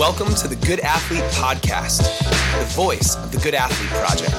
Welcome to the Good Athlete Podcast, the voice of the Good Athlete Project.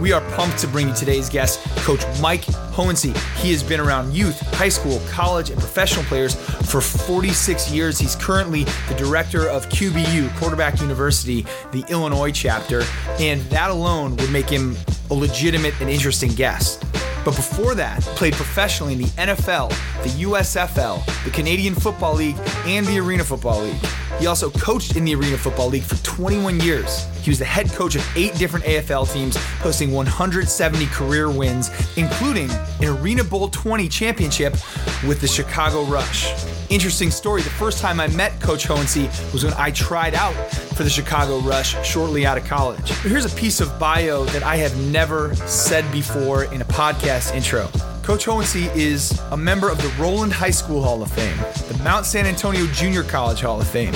We are pumped to bring you today's guest, Coach Mike Hohensee. He has been around youth, high school, college, and professional players for 46 years. He's currently the director of QBU, Quarterback University, the Illinois chapter, and that alone would make him a legitimate and interesting guest. But before that, played professionally in the NFL, the USFL, the Canadian Football League, and the Arena Football League. He also coached in the Arena Football League for 21 years. He was the head coach of eight different AFL teams, posting 170 career wins, including an Arena Bowl 20 championship with the Chicago Rush. Interesting story. The first time I met Coach Hohensee was when I tried out for the Chicago Rush shortly out of college. Here's a piece of bio that I have never said before in a podcast intro. Coach Hohensee is a member of the Rowland High School Hall of Fame, the Mount San Antonio Junior College Hall of Fame,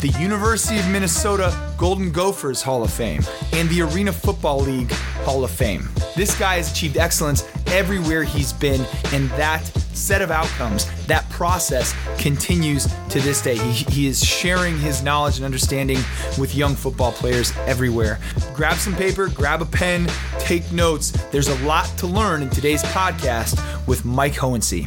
the University of Minnesota Golden Gophers Hall of Fame, and the Arena Football League Hall of Fame. This guy has achieved excellence everywhere he's been, and that set of outcomes, that process continues to this day. He, he is sharing his knowledge and understanding with young football players everywhere. Grab some paper, grab a pen, take notes. There's a lot to learn in today's podcast with Mike Hohensee.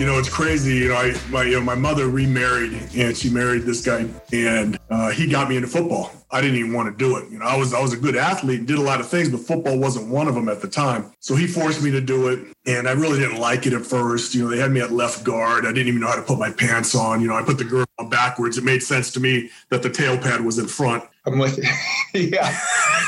You know, it's crazy. You know, I my you know my mother remarried and she married this guy, and uh, he got me into football. I didn't even want to do it. You know, I was I was a good athlete and did a lot of things, but football wasn't one of them at the time. So he forced me to do it, and I really didn't like it at first. You know, they had me at left guard. I didn't even know how to put my pants on. You know, I put the girl on backwards. It made sense to me that the tail pad was in front. I'm with you. yeah.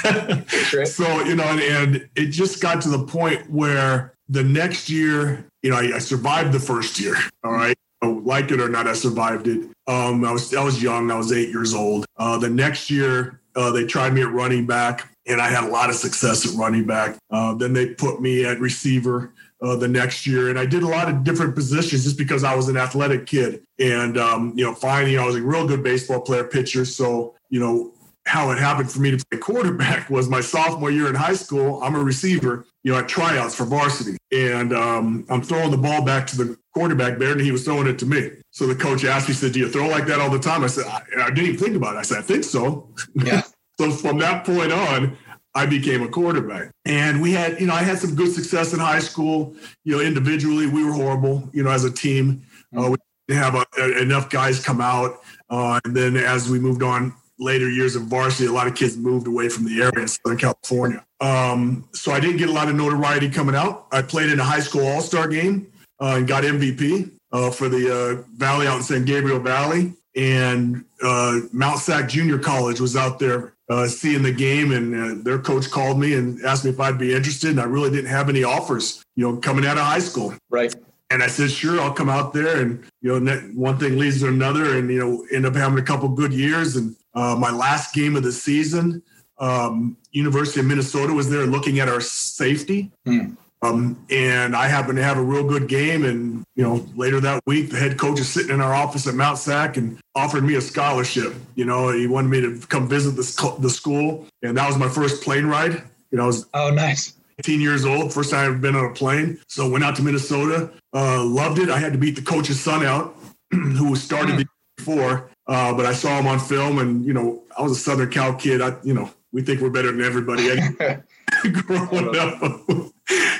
So you know, and, and it just got to the point where the next year, you know, I, I survived the first year. All right. Like it or not, I survived it. Um, I was I was young. I was eight years old. Uh, the next year, uh, they tried me at running back, and I had a lot of success at running back. Uh, then they put me at receiver. Uh, the next year, and I did a lot of different positions just because I was an athletic kid. And um, you know, finally, I was a real good baseball player, pitcher. So you know, how it happened for me to play quarterback was my sophomore year in high school. I'm a receiver, you know, at tryouts for varsity, and um, I'm throwing the ball back to the quarterback there, and he was throwing it to me. So the coach asked me, said, "Do you throw like that all the time?" I said, "I, I didn't even think about it." I said, "I think so." Yeah. so from that point on, I became a quarterback. And we had, you know, I had some good success in high school. You know, individually, we were horrible. You know, as a team, uh, we didn't have a, a, enough guys come out. Uh, and then as we moved on later years of varsity, a lot of kids moved away from the area in Southern California. Um, so I didn't get a lot of notoriety coming out. I played in a high school all star game uh, and got MVP uh, for the uh, Valley out in San Gabriel Valley. And uh, Mount Sac Junior College was out there uh, seeing the game, and uh, their coach called me and asked me if I'd be interested. And I really didn't have any offers, you know, coming out of high school. Right. And I said, sure, I'll come out there. And, you know, one thing leads to another and, you know, end up having a couple good years. And uh, my last game of the season, um, University of Minnesota was there looking at our safety. Hmm. Um, and I happened to have a real good game. And, you know, later that week, the head coach is sitting in our office at Mount Sac and offered me a scholarship. You know, he wanted me to come visit the, the school. And that was my first plane ride. You know, I was oh, nice. 18 years old, first time I've been on a plane. So went out to Minnesota, uh, loved it. I had to beat the coach's son out, who started the year before. Uh, but I saw him on film, and you know, I was a Southern Cal kid. I, you know, we think we're better than everybody growing up.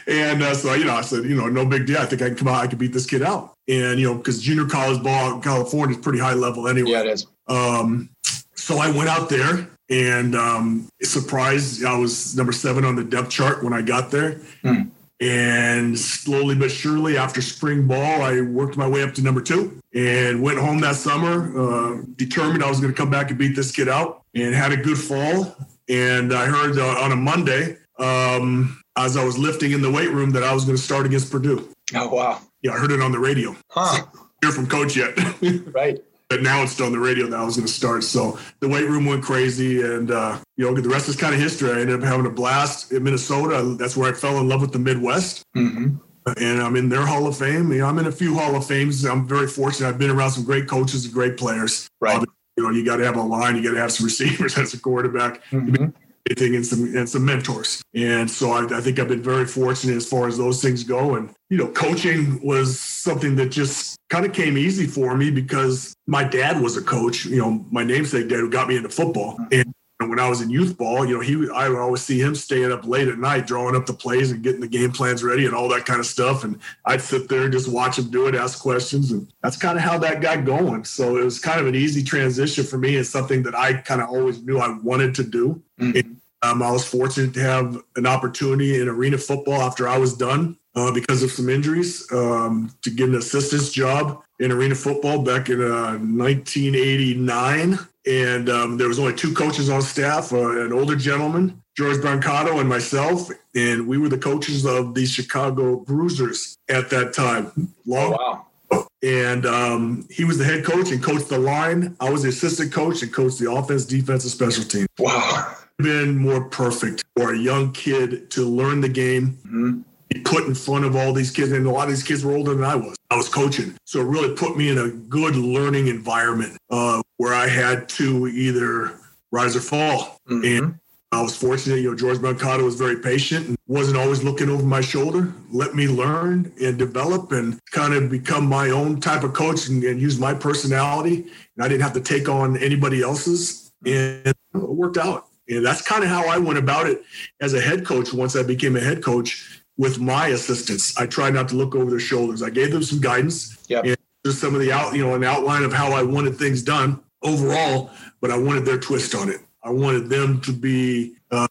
and uh, so, you know, I said, you know, no big deal. I think I can come out. I can beat this kid out. And you know, because junior college ball in California is pretty high level anyway. Yeah, it is. Um, so I went out there and um, surprised I was number seven on the depth chart when I got there. Hmm. And slowly but surely, after spring ball, I worked my way up to number two and went home that summer, uh, determined I was going to come back and beat this kid out, and had a good fall. And I heard uh, on a Monday, um, as I was lifting in the weight room, that I was going to start against Purdue. Oh wow! Yeah, I heard it on the radio. Huh? Hear from coach yet? right. But now it's on the radio that I was going to start. So the weight room went crazy, and uh, you know the rest is kind of history. I ended up having a blast in Minnesota. That's where I fell in love with the Midwest. Mm-hmm. And I'm in their Hall of Fame. You know, I'm in a few Hall of Fames. I'm very fortunate. I've been around some great coaches and great players. Right. you know, you got to have a line. You got to have some receivers as a quarterback. Mm-hmm. Anything and some and some mentors. And so I, I think I've been very fortunate as far as those things go. And you know, coaching was something that just kind of came easy for me because my dad was a coach, you know, my namesake dad who got me into football. And when I was in youth ball, you know, he I would always see him staying up late at night, drawing up the plays and getting the game plans ready and all that kind of stuff. And I'd sit there and just watch him do it, ask questions, and that's kind of how that got going. So it was kind of an easy transition for me. and something that I kind of always knew I wanted to do. Mm-hmm. And, um, I was fortunate to have an opportunity in arena football after I was done uh, because of some injuries um, to get an assistant's job in arena football back in uh, 1989 and um, there was only two coaches on staff uh, an older gentleman george brancato and myself. And we were the coaches of the chicago bruisers at that time. Long oh, wow. And um, he was the head coach and coached the line. I was the assistant coach and coached the offense defense and special team wow. Been more perfect for a young kid to learn the game mm-hmm put in front of all these kids, and a lot of these kids were older than I was. I was coaching, so it really put me in a good learning environment uh, where I had to either rise or fall. Mm-hmm. And I was fortunate, you know, George Brancato was very patient and wasn't always looking over my shoulder, let me learn and develop and kind of become my own type of coach and, and use my personality. And I didn't have to take on anybody else's, and it worked out. And that's kind of how I went about it as a head coach once I became a head coach with my assistants. I tried not to look over their shoulders. I gave them some guidance. Yeah. Just some of the out, you know, an outline of how I wanted things done overall, but I wanted their twist on it. I wanted them to be uh,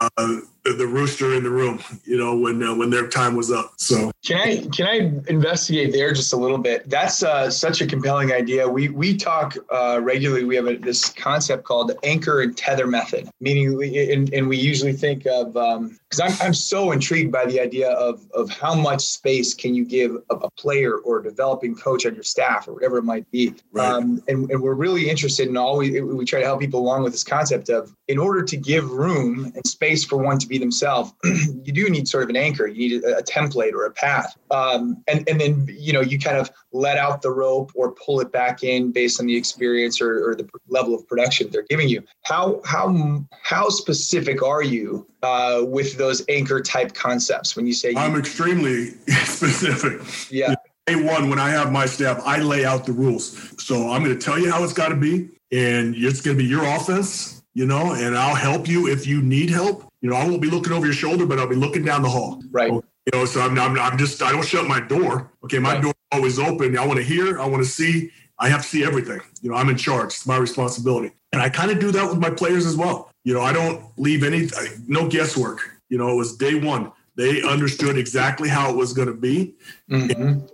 the rooster in the room, you know, when uh, when their time was up. So can I can I investigate there just a little bit? That's uh, such a compelling idea. We we talk uh, regularly. We have a, this concept called anchor and tether method, meaning we, and, and we usually think of because um, I'm I'm so intrigued by the idea of of how much space can you give a, a player or a developing coach on your staff or whatever it might be. Right. Um, and, and we're really interested in all we we try to help people along with this concept of in order to give room and space for one to be themselves, you do need sort of an anchor. You need a, a template or a path. Um, and, and then, you know, you kind of let out the rope or pull it back in based on the experience or, or the level of production they're giving you. How, how, how specific are you uh, with those anchor type concepts when you say you- I'm extremely specific. Yeah. Day one, when I have my staff, I lay out the rules. So I'm going to tell you how it's got to be, and it's going to be your offense, you know, and I'll help you if you need help. You know, I won't be looking over your shoulder, but I'll be looking down the hall. Right. Okay? You know, so I'm, I'm, I'm, just, I don't shut my door. Okay. My right. door always open. I want to hear, I want to see, I have to see everything. You know, I'm in charge. It's my responsibility. And I kind of do that with my players as well. You know, I don't leave any, no guesswork. You know, it was day one. They understood exactly how it was going to be. Mm-hmm.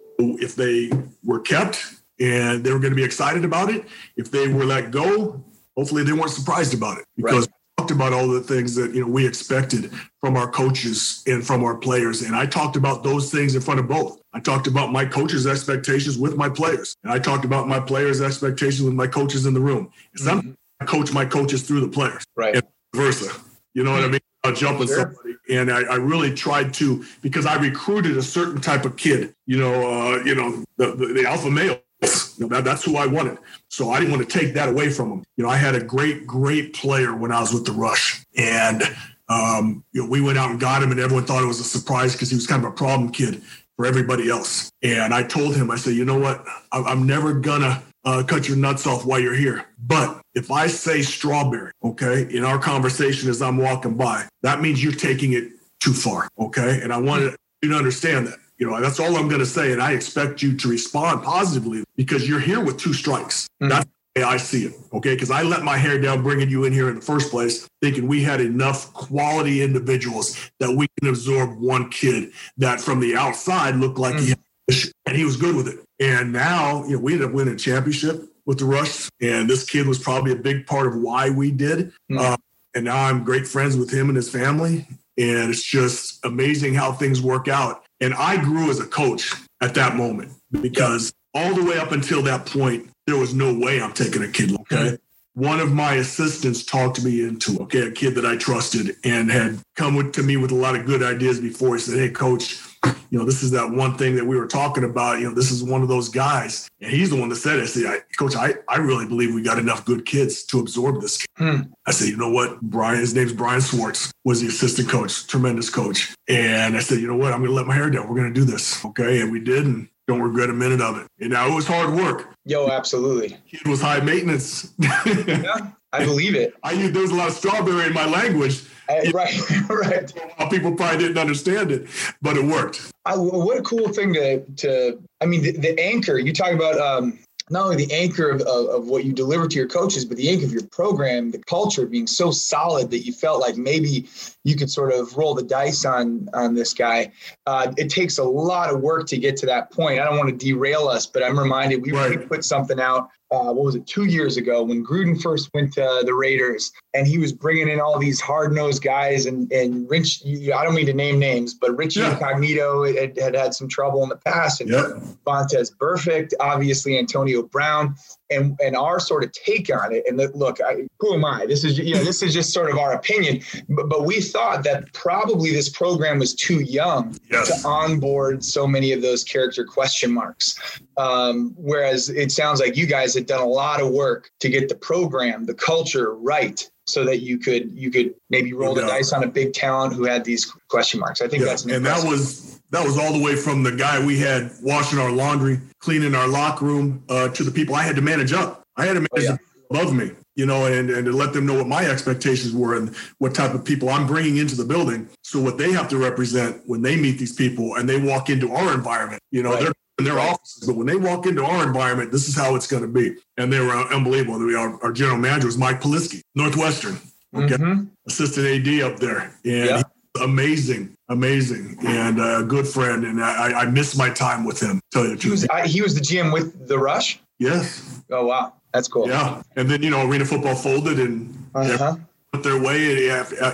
If they were kept and they were going to be excited about it, if they were let go, hopefully they weren't surprised about it because talked about all the things that you know we expected from our coaches and from our players. And i talked about those things in front of both. I talked about my coaches expectations with my players. And i talked about my players expectations with my coaches in the room. And mm-hmm. i coach my coaches through the players. Right. And versa. You know what i mean? I'll jump sure. somebody. And I, I, really tried to because i recruited a certain type of kid you know uh, you know the, the, the alpha male. you know, that, that's who I wanted. So I didn't want to take that away from him. You know, I had a great, great player when I was with the Rush. And, um, you know, we went out and got him, and everyone thought it was a surprise because he was kind of a problem kid for everybody else. And I told him, I said, you know what? I'm never to uh, cut your nuts off while you're here. But if I say strawberry, okay, in our conversation as I'm walking by, that means you're taking it too far, okay? And I wanted you to understand that. You know, that's all I'm going to say. And I expect you to respond positively because you're here with two strikes. Mm-hmm. That's the way I see it. Okay. Because I let my hair down bringing you in here in the first place, thinking we had enough quality individuals that we can absorb one kid that from the outside looked like mm-hmm. he had, and he was good with it. And now, you know, we ended up winning a championship with the Rush. And this kid was probably a big part of why we did. Mm-hmm. Uh, and now I'm great friends with him and his family. And it's just amazing how things work out. And I grew as a coach at that moment because all the way up until that point, there was no way I'm taking a kid. Okay. One of my assistants talked me into, okay, a kid that I trusted and had come with, to me with a lot of good ideas before. He said, Hey, coach, you know, this is that one thing that we were talking about. You know, this is one of those guys. And he's the one that said it. I said, Coach, I, I really believe we got enough good kids to absorb this. Hmm. I said, you know what? Brian, his name's Brian Swartz, was the assistant coach, tremendous coach. And I said, you know what? I'm going to let my hair down. We're going to do this. Okay. And we did. And Don't regret a minute of it. And now it was hard work. Yo, absolutely. It was high maintenance. yeah, I believe it. I used there was a lot of strawberry in my language. I, right, right. People probably didn't understand it, but it worked. I, what a cool thing to to. I mean, the, the anchor you talk about. Um, not only the anchor of, of, of, what you deliver to your coaches, but the anchor of your program, the culture being so solid that you felt like maybe you could sort of roll the dice on on this guy. Uh, it takes a lot of work to get to that point. I don't want to derail us, but I'm reminded we right. put something out uh, what was it, two years ago when Gruden first went to the Raiders and he was bringing in all these hard nosed guys and, and Rich, I don't mean to name names, but Richie yeah. Incognito had, had, had some trouble in the past and yep. Vontaze Burfict, obviously Antonio Brown and and our sort of take on it. And look, I, who am I? This is you know this is just sort of our opinion. But, but we thought that probably this program was too young yes. to onboard so many of those character question marks. Um, whereas it sounds like you guys had done a lot of work to get the program, the culture right so that you could you could maybe roll the dice on a big talent who had these question marks. I think yeah. that's and that was that was all the way from the guy we had washing our laundry, cleaning our locker room, uh, to the people I had to manage up. I had to manage oh, yeah. above me, you know, and and to let them know what my expectations were and what type of people I'm bringing into the building. So what they have to represent when they meet these people and they walk into our environment, you know, right. they're in their offices, but when they walk into our environment, this is how it's going to be. And they were unbelievable. Our, our general manager was Mike Polisky, Northwestern, okay, mm-hmm. assistant AD up there, and amazing, amazing, and a good friend. And I, I miss my time with him. Tell you the truth. He was, I, he was the GM with the Rush. Yes. Oh wow, that's cool. Yeah, and then you know Arena Football folded and. Uh-huh. Put their way,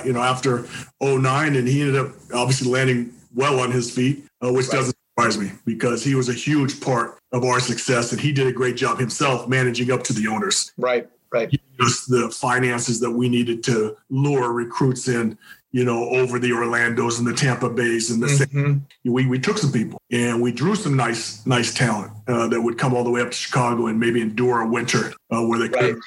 you know, after 09, and he ended up obviously landing well on his feet, uh, which right. doesn't surprise me because he was a huge part of our success and he did a great job himself managing up to the owners. Right, right. the finances that we needed to lure recruits in, you know, over the Orlandos and the Tampa Bays and the mm-hmm. we we took some people and we drew some nice nice talent uh, that would come all the way up to Chicago and maybe endure a winter uh, where they right. could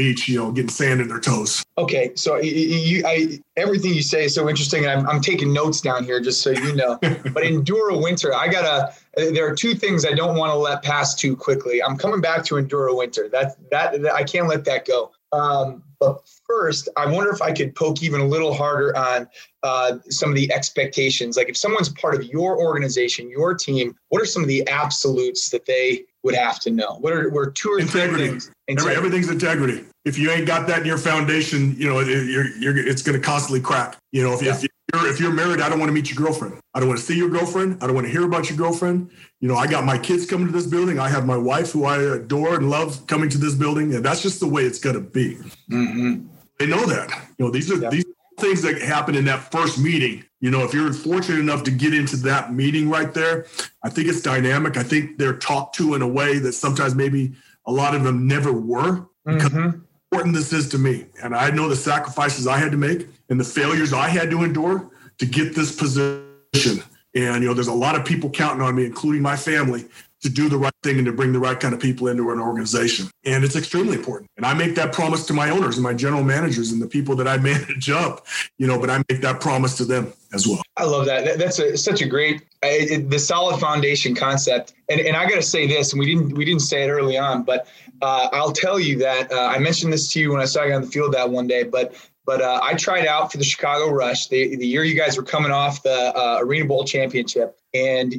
beach, you know, getting sand in their toes. Okay, so you, I, everything you say is so interesting, and I'm, I'm taking notes down here just so you know. but endure a winter, I gotta. There are two things I don't want to let pass too quickly. I'm coming back to endure a winter. That, that that I can't let that go. Um, but first, I wonder if I could poke even a little harder on uh, some of the expectations. Like if someone's part of your organization, your team, what are some of the absolutes that they would have to know? What are were two or integrity. three things? Integrity. Everything's integrity. If you ain't got that in your foundation, you know you're, you're it's going to constantly crack. You know, if, yeah. if you're if you're married, I don't want to meet your girlfriend. I don't want to see your girlfriend. I don't want to hear about your girlfriend. You know, I got my kids coming to this building. I have my wife who I adore and love coming to this building, and that's just the way it's going to be. Mm-hmm. They know that. You know, these are yeah. these things that happen in that first meeting. You know, if you're fortunate enough to get into that meeting right there, I think it's dynamic. I think they're talked to in a way that sometimes maybe a lot of them never were. Mm-hmm. Important this is to me, and I know the sacrifices I had to make and the failures I had to endure to get this position. And you know, there's a lot of people counting on me, including my family, to do the right thing and to bring the right kind of people into an organization. And it's extremely important. And I make that promise to my owners and my general managers and the people that I manage up, you know, but I make that promise to them as well. I love that. That's a, such a great, the solid foundation concept. And, and I got to say this, and we didn't, we didn't say it early on, but uh, I'll tell you that uh, I mentioned this to you when I saw you on the field that one day, but but uh, I tried out for the Chicago Rush the, the year you guys were coming off the uh, Arena Bowl championship, and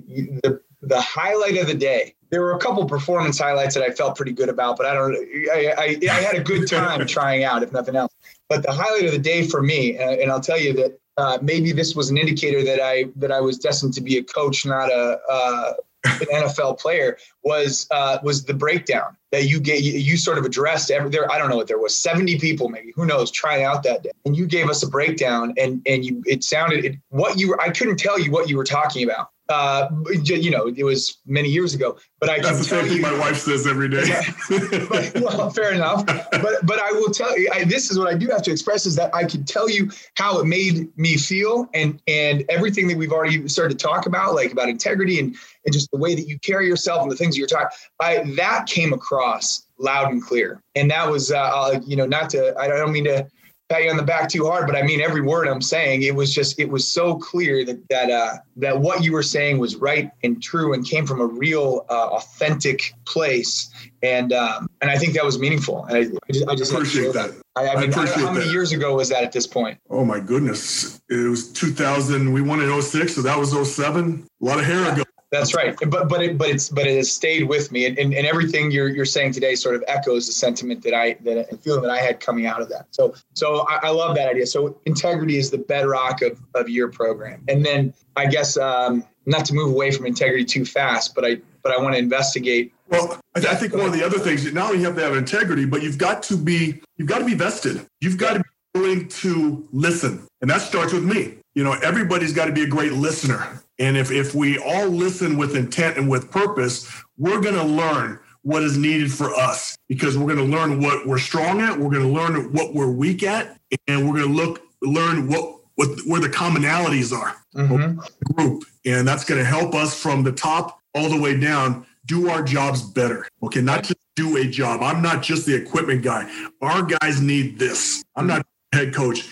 the the highlight of the day. There were a couple performance highlights that I felt pretty good about, but I don't. I, I, I had a good time trying out, if nothing else. But the highlight of the day for me, uh, and I'll tell you that uh, maybe this was an indicator that I that I was destined to be a coach, not a uh, an NFL player, was uh, was the breakdown that you gave. You, you sort of addressed every there. I don't know what there was seventy people, maybe who knows, trying out that day, and you gave us a breakdown, and and you it sounded it, what you were. I couldn't tell you what you were talking about uh, you know, it was many years ago. But I That's can tell you, my wife says every day. but, well, fair enough. But but I will tell you, I, this is what I do have to express is that I can tell you how it made me feel, and and everything that we've already started to talk about, like about integrity and and just the way that you carry yourself and the things you're talking. I that came across loud and clear, and that was uh, uh, you know not to I don't mean to pat you on the back too hard, but I mean every word I'm saying. It was just, it was so clear that that uh, that what you were saying was right and true and came from a real, uh, authentic place. And um, and I think that was meaningful. And I, I just, I just appreciate that. I, I mean, I how many that. years ago was that at this point? Oh my goodness, it was 2000. We won in 06, so that was 07. A lot of hair ago. That's right. But but it but it's but it has stayed with me, and, and, and everything you're you're saying today sort of echoes the sentiment that I that a feeling that I had coming out of that. So so I, I, love that idea. So integrity is the bedrock of of your program, and then I guess um, not to move away from integrity too fast, but I but I want to investigate. Well, I, I think one of the other things not only have to have integrity, but you've got to be you've got to be vested. You've got to be willing to listen, and that starts with me. You know, everybody's got to be a great listener. And if, if we all listen with intent and with purpose, we're going to learn what is needed for us because we're going to learn what we're strong at, we're going to learn what we're weak at, and we're going to look learn what what where the commonalities are mm-hmm. group, and that's going to help us from the top all the way down do our jobs better. Okay, not just do a job. I'm not just the equipment guy. Our guys need this. I'm not head coach.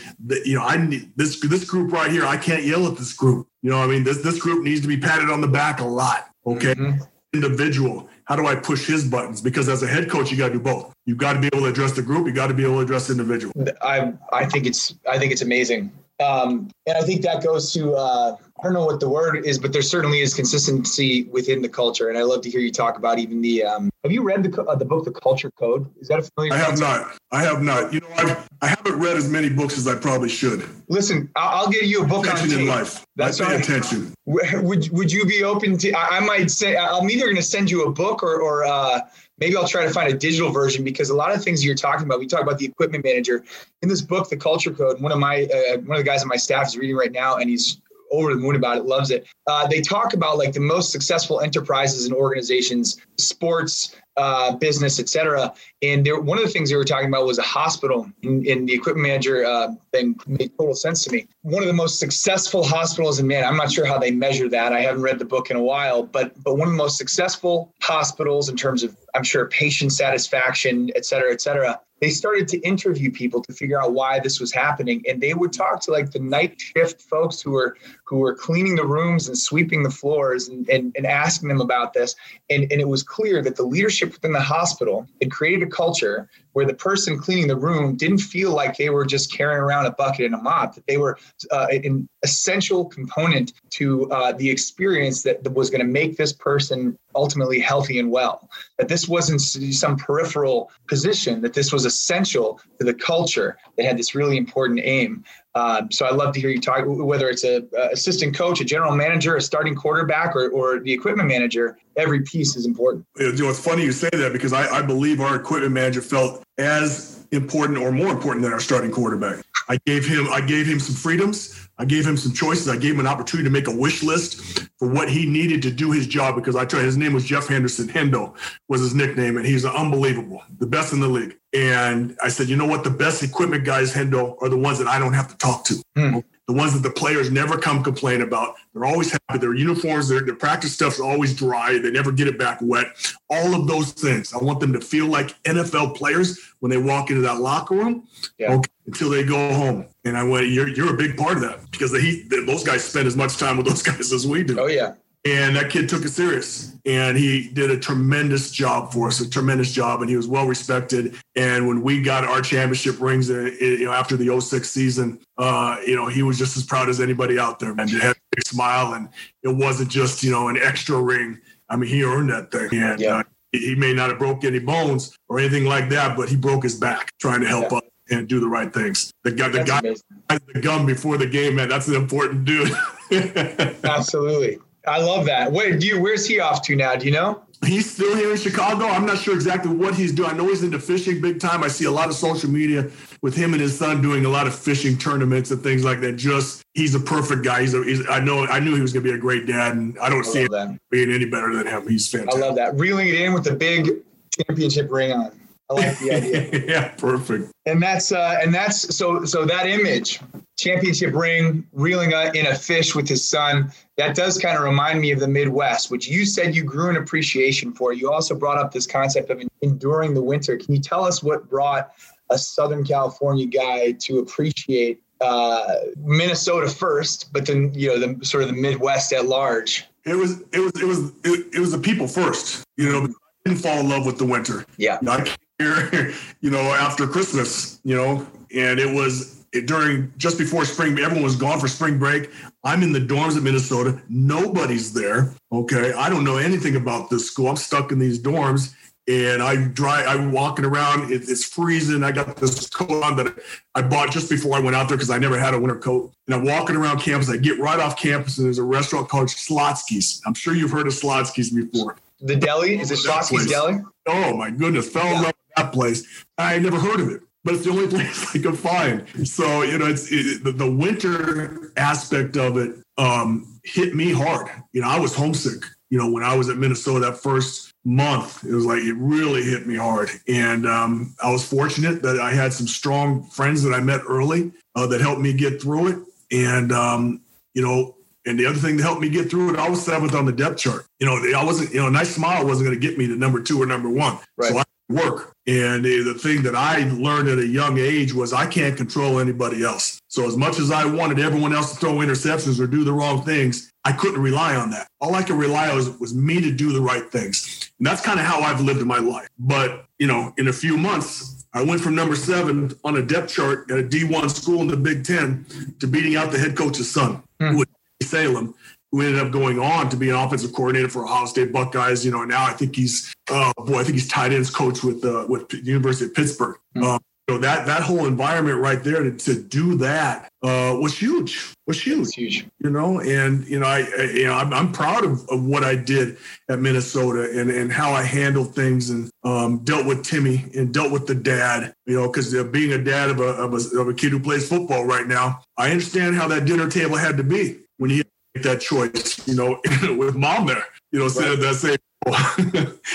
You know, I need this this group right here. I can't yell at this group. You know, I mean, this this group needs to be patted on the back a lot. Okay, mm-hmm. individual. How do I push his buttons? Because as a head coach, you got to do both. You've got to be able to address the group. You got to be able to address the individual. I I think it's I think it's amazing. Um, and I think that goes to uh, I don't know what the word is, but there certainly is consistency within the culture. And I love to hear you talk about even the. Um, have you read the uh, the book, The Culture Code? Is that a familiar? I have not. I have not. You know, I've, I haven't read as many books as I probably should. Listen, I'll, I'll get you a book attention on tape. in life. That's I pay right. attention. Would Would you be open to? I, I might say I'm either going to send you a book or or. Uh, maybe I'll try to find a digital version because a lot of things you're talking about, we talk about the equipment manager in this book, The Culture Code. One of my uh, one of the guys on my staff is reading right now, and he's over the moon about it, loves it. Uh, they talk about like the most successful enterprises and organizations, sports, uh, business, etc. And there, one of the things they were talking about was a hospital. And, the equipment manager uh, thing made total sense to me. One of the most successful hospitals, and man, I'm not sure how they measure that. I haven't read the book in a while, but but one of the most successful hospitals in terms of, I'm sure, patient satisfaction, et cetera, et cetera, they started to interview people to figure out why this was happening. And they would talk to like the night shift folks who were who were cleaning the rooms and sweeping the floors and, and, and asking them about this. And, and it was clear that the leadership within the hospital had created a culture where the person cleaning the room didn't feel like they were just carrying around a bucket and a mop that they were uh, an essential component to uh, the experience that was going to make this person ultimately healthy and well. That this wasn't some peripheral position, that this was essential to the culture that had this really important aim. Um, so I love to hear you talk, whether it's a, a, assistant coach, a general manager, a starting quarterback, or, or the equipment manager. Every piece is important. You know, it's funny you say that because I, I believe our equipment manager felt as important or more important than our starting quarterback. I gave him I gave him some freedoms. I gave him some choices. I gave him an opportunity to make a wish list for what he needed to do his job because I tell you, his name was Jeff Henderson. Hendo was his nickname, and he's unbelievable, the best in the league. And I said, you know what? The best equipment guys, Hendo, are the ones that I don't have to talk to. Mm the ones that the players never come complain about. They're always happy. Their uniforms, their, their practice stuff's always dry. They never get it back wet. All of those things. I want them to feel like NFL players when they walk into that locker room yeah. okay, until they go home. And I went, you're, you're a big part of that because the, those guys spend as much time with those guys as we do. Oh, yeah. And that kid took it serious and he did a tremendous job for us, a tremendous job. And he was well respected. And when we got our championship rings, uh, you know, after the 06 season, uh, you know, he was just as proud as anybody out there, And He had a big smile and it wasn't just, you know, an extra ring. I mean, he earned that thing. And yeah. uh, he may not have broke any bones or anything like that, but he broke his back trying to help yeah. us and do the right things. The guy, the guy, the gun before the game, man, that's an important dude. Absolutely. I love that. Where do you? Where's he off to now? Do you know? He's still here in Chicago. I'm not sure exactly what he's doing. I know he's into fishing big time. I see a lot of social media with him and his son doing a lot of fishing tournaments and things like that. Just he's a perfect guy. He's, a, he's I know I knew he was going to be a great dad, and I don't I see him being any better than him. He's fantastic. I love that. Reeling it in with the big championship ring on. I like the idea. yeah, perfect. And that's uh, and that's so so that image, championship ring, reeling in a fish with his son. That does kind of remind me of the Midwest, which you said you grew an appreciation for. You also brought up this concept of enduring the winter. Can you tell us what brought a Southern California guy to appreciate uh, Minnesota first, but then you know the sort of the Midwest at large? It was it was it was it, it was the people first. You know, I didn't fall in love with the winter. Yeah, you know, I came here, you know, after Christmas, you know, and it was during just before spring. Everyone was gone for spring break. I'm in the dorms at Minnesota. Nobody's there. Okay, I don't know anything about this school. I'm stuck in these dorms and I drive. I'm walking around. It, it's freezing. I got this coat on that I bought just before I went out there because I never had a winter coat. And I'm walking around campus. I get right off campus, and there's a restaurant called Slotsky's. I'm sure you've heard of Slotsky's before. The deli is it Slotsky's Deli? Oh my goodness, fell in love that place. I had never heard of it but it's the only place I could find. So you know, it's it, the, the, winter aspect of it um, hit me hard. You know, I was homesick. You know, when I was at Minnesota that first month. It was like it really hit me hard, and um, I was fortunate that I had some strong friends that I met early uh, that helped me get through it. And um, you know, and the other thing that helped me get through it, I was seventh on the depth chart. You know, I wasn't, you know, a nice smile wasn't going to get me to number two or number one. Right. So I work. And the thing that I learned at a young age was I can't control anybody else. So as much as I wanted everyone else to throw interceptions or do the wrong things, I couldn't rely on that. All I could rely on was, was me to do the right things. And that's kind of how I've lived in my life. But, you know, in a few months, I went from number seven on a depth chart at a D1 school in the Big Ten to beating out the head coach's son, hmm. who was Salem who ended up going on to be an offensive coordinator for Ohio State Buckeyes. You know, now I think he's, oh boy, I think he's tight ends coach with uh, with the University of Pittsburgh. Mm-hmm. Um, so that that whole environment right there to, to do that uh, was huge. Was huge. huge. You know, and you know, I, I you know I'm, I'm proud of, of what I did at Minnesota and and how I handled things and um, dealt with Timmy and dealt with the dad. You know, because uh, being a dad of a, of a of a kid who plays football right now, I understand how that dinner table had to be when he that choice, you know, with mom there, you know, saying that same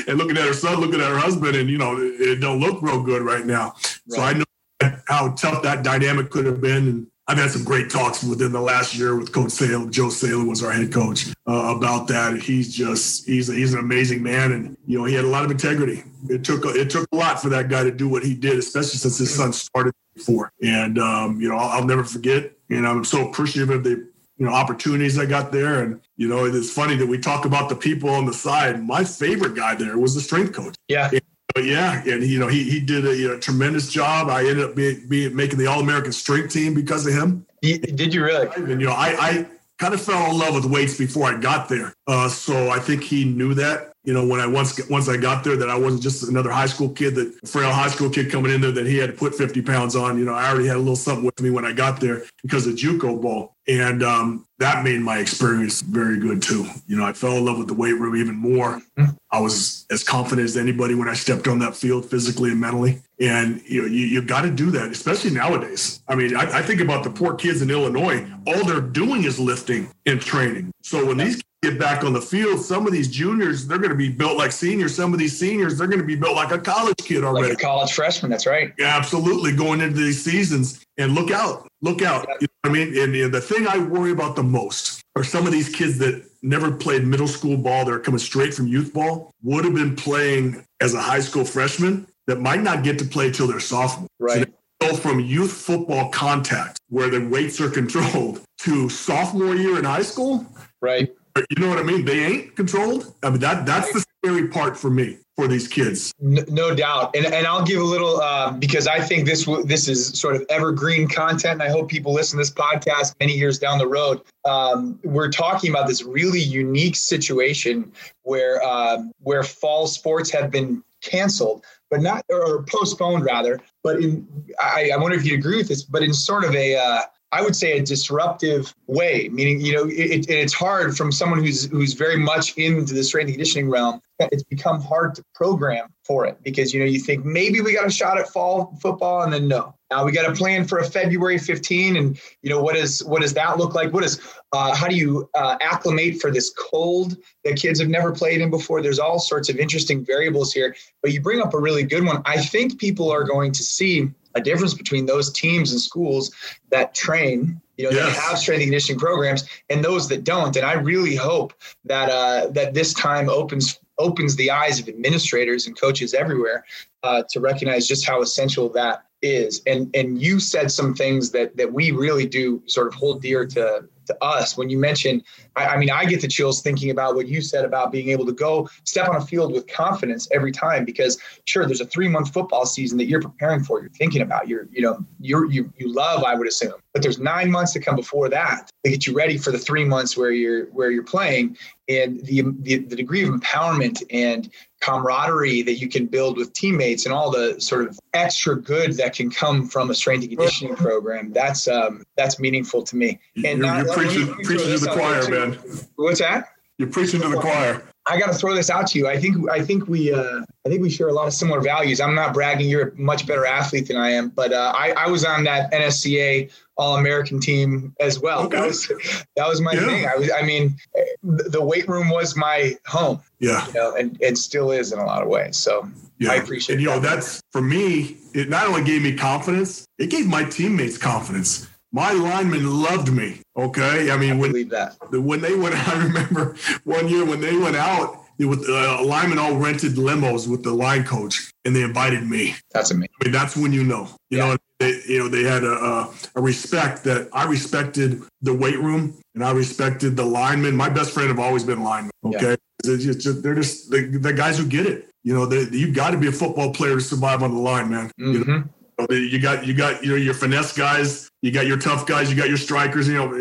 and looking at her son, looking at her husband, and you know, it don't look real good right now. Right. So I know how tough that dynamic could have been. And I've had some great talks within the last year with Coach Salem. Joe Salem was our head coach uh, about that. He's just he's he's an amazing man, and you know, he had a lot of integrity. It took a, it took a lot for that guy to do what he did, especially since his son started before. And um, you know, I'll, I'll never forget. And I'm so appreciative of the you know opportunities I got there. And you know, it's funny that we talk about the people on the side. My favorite guy there was the strength coach. Yeah. And, uh, yeah, and you know he he did a you know, tremendous job. I ended up being, being making the All American strength team because of him. Did you really? And you know, I, I kind of fell in love with weights before I got there. Uh, so I think he knew that. You know, when I once once I got there, that I wasn't just another high school kid, that frail high school kid coming in there that he had to put 50 pounds on. You know, I already had a little something with me when I got there because of JUCO ball. And um, that made my experience very good too. You know, I fell in love with the weight room even more. I was as confident as anybody when I stepped on that field physically and mentally. And you know, you, you got to do that, especially nowadays. I mean, I, I, think about the poor kids in Illinois. All they're doing is lifting and training. So when these get back on the field, some of these juniors, they're going to be built like seniors. Some of these seniors, they're going to be built like a college kid already. Like a college freshman, that's right. Yeah, absolutely. Going into these seasons and look out, look out. You know I mean? And, and the thing I worry about the most are some of these kids that never played middle school ball. They're coming straight from youth ball, would have been playing as a high school freshman that might not get to play till they're sophomore. Right. So go from youth football contact where the weights are controlled to sophomore year in high school. Right you know what I mean? They ain't controlled. I mean that that's the scary part for me for these kids. No, no doubt, and and I'll give a little uh, because I think this this is sort of evergreen content. And I hope people listen to this podcast many years down the road. Um, we're talking about this really unique situation where uh, where fall sports have been canceled, but not or postponed rather. But in I, I wonder if you agree with this, but in sort of a uh, I would say a disruptive way, meaning, you know, it, it's hard from someone who's who's very much into the strength and conditioning realm. It's become hard to program for it because you know you think maybe we got a shot at fall football and then no. Now we got a plan for a February 15, and you know what is what does that look like? What is uh, how do you uh, acclimate for this cold that kids have never played in before? There's all sorts of interesting variables here, but you bring up a really good one. I think people are going to see a difference between those teams and schools that train you know yes. that have strength and conditioning programs and those that don't and i really hope that uh, that this time opens opens the eyes of administrators and coaches everywhere uh, to recognize just how essential that is and and you said some things that that we really do sort of hold dear to to us when you mentioned I, I, mean i get the chills thinking about what you said about being able to go step on a field with confidence every time because sure there's a three month football season that you're preparing for you're thinking about you're you know you're you, you love i would assume but there's nine months to come before that to get you ready for the three months where you're where you're playing and the, the, the degree of empowerment and camaraderie that you can build with teammates and all the sort of extra good that can come from a strength and conditioning program. That's um that's meaningful to me. And you're, you're preaching, preaching to the choir man. What's that? You're preaching to the choir I got to throw this out to you. I think I think we uh, I think we share a lot of similar values. I'm not bragging. You're a much better athlete than I am, but uh, I, I was on that NSCA All American team as well. Okay. That was that was my yeah. thing. I was. I mean, the weight room was my home. Yeah. You know, and it still is in a lot of ways. So yeah. I appreciate. And you that. know, that's for me. It not only gave me confidence, it gave my teammates confidence my linemen loved me. Okay, I mean I when when they went, I remember one year when they went out. It was uh, linemen all rented limos with the line coach, and they invited me. That's amazing. I mean, that's when you know, you yeah. know, they, you know, they had a, a, respect that I respected the weight room, and I respected the linemen. My best friend have always been linemen. Okay, yeah. they're just, they're just the, the guys who get it. You know, they, you got to be a football player to survive on the line, man. Mm-hmm. You know? You got you got you know your finesse guys, you got your tough guys, you got your strikers. You know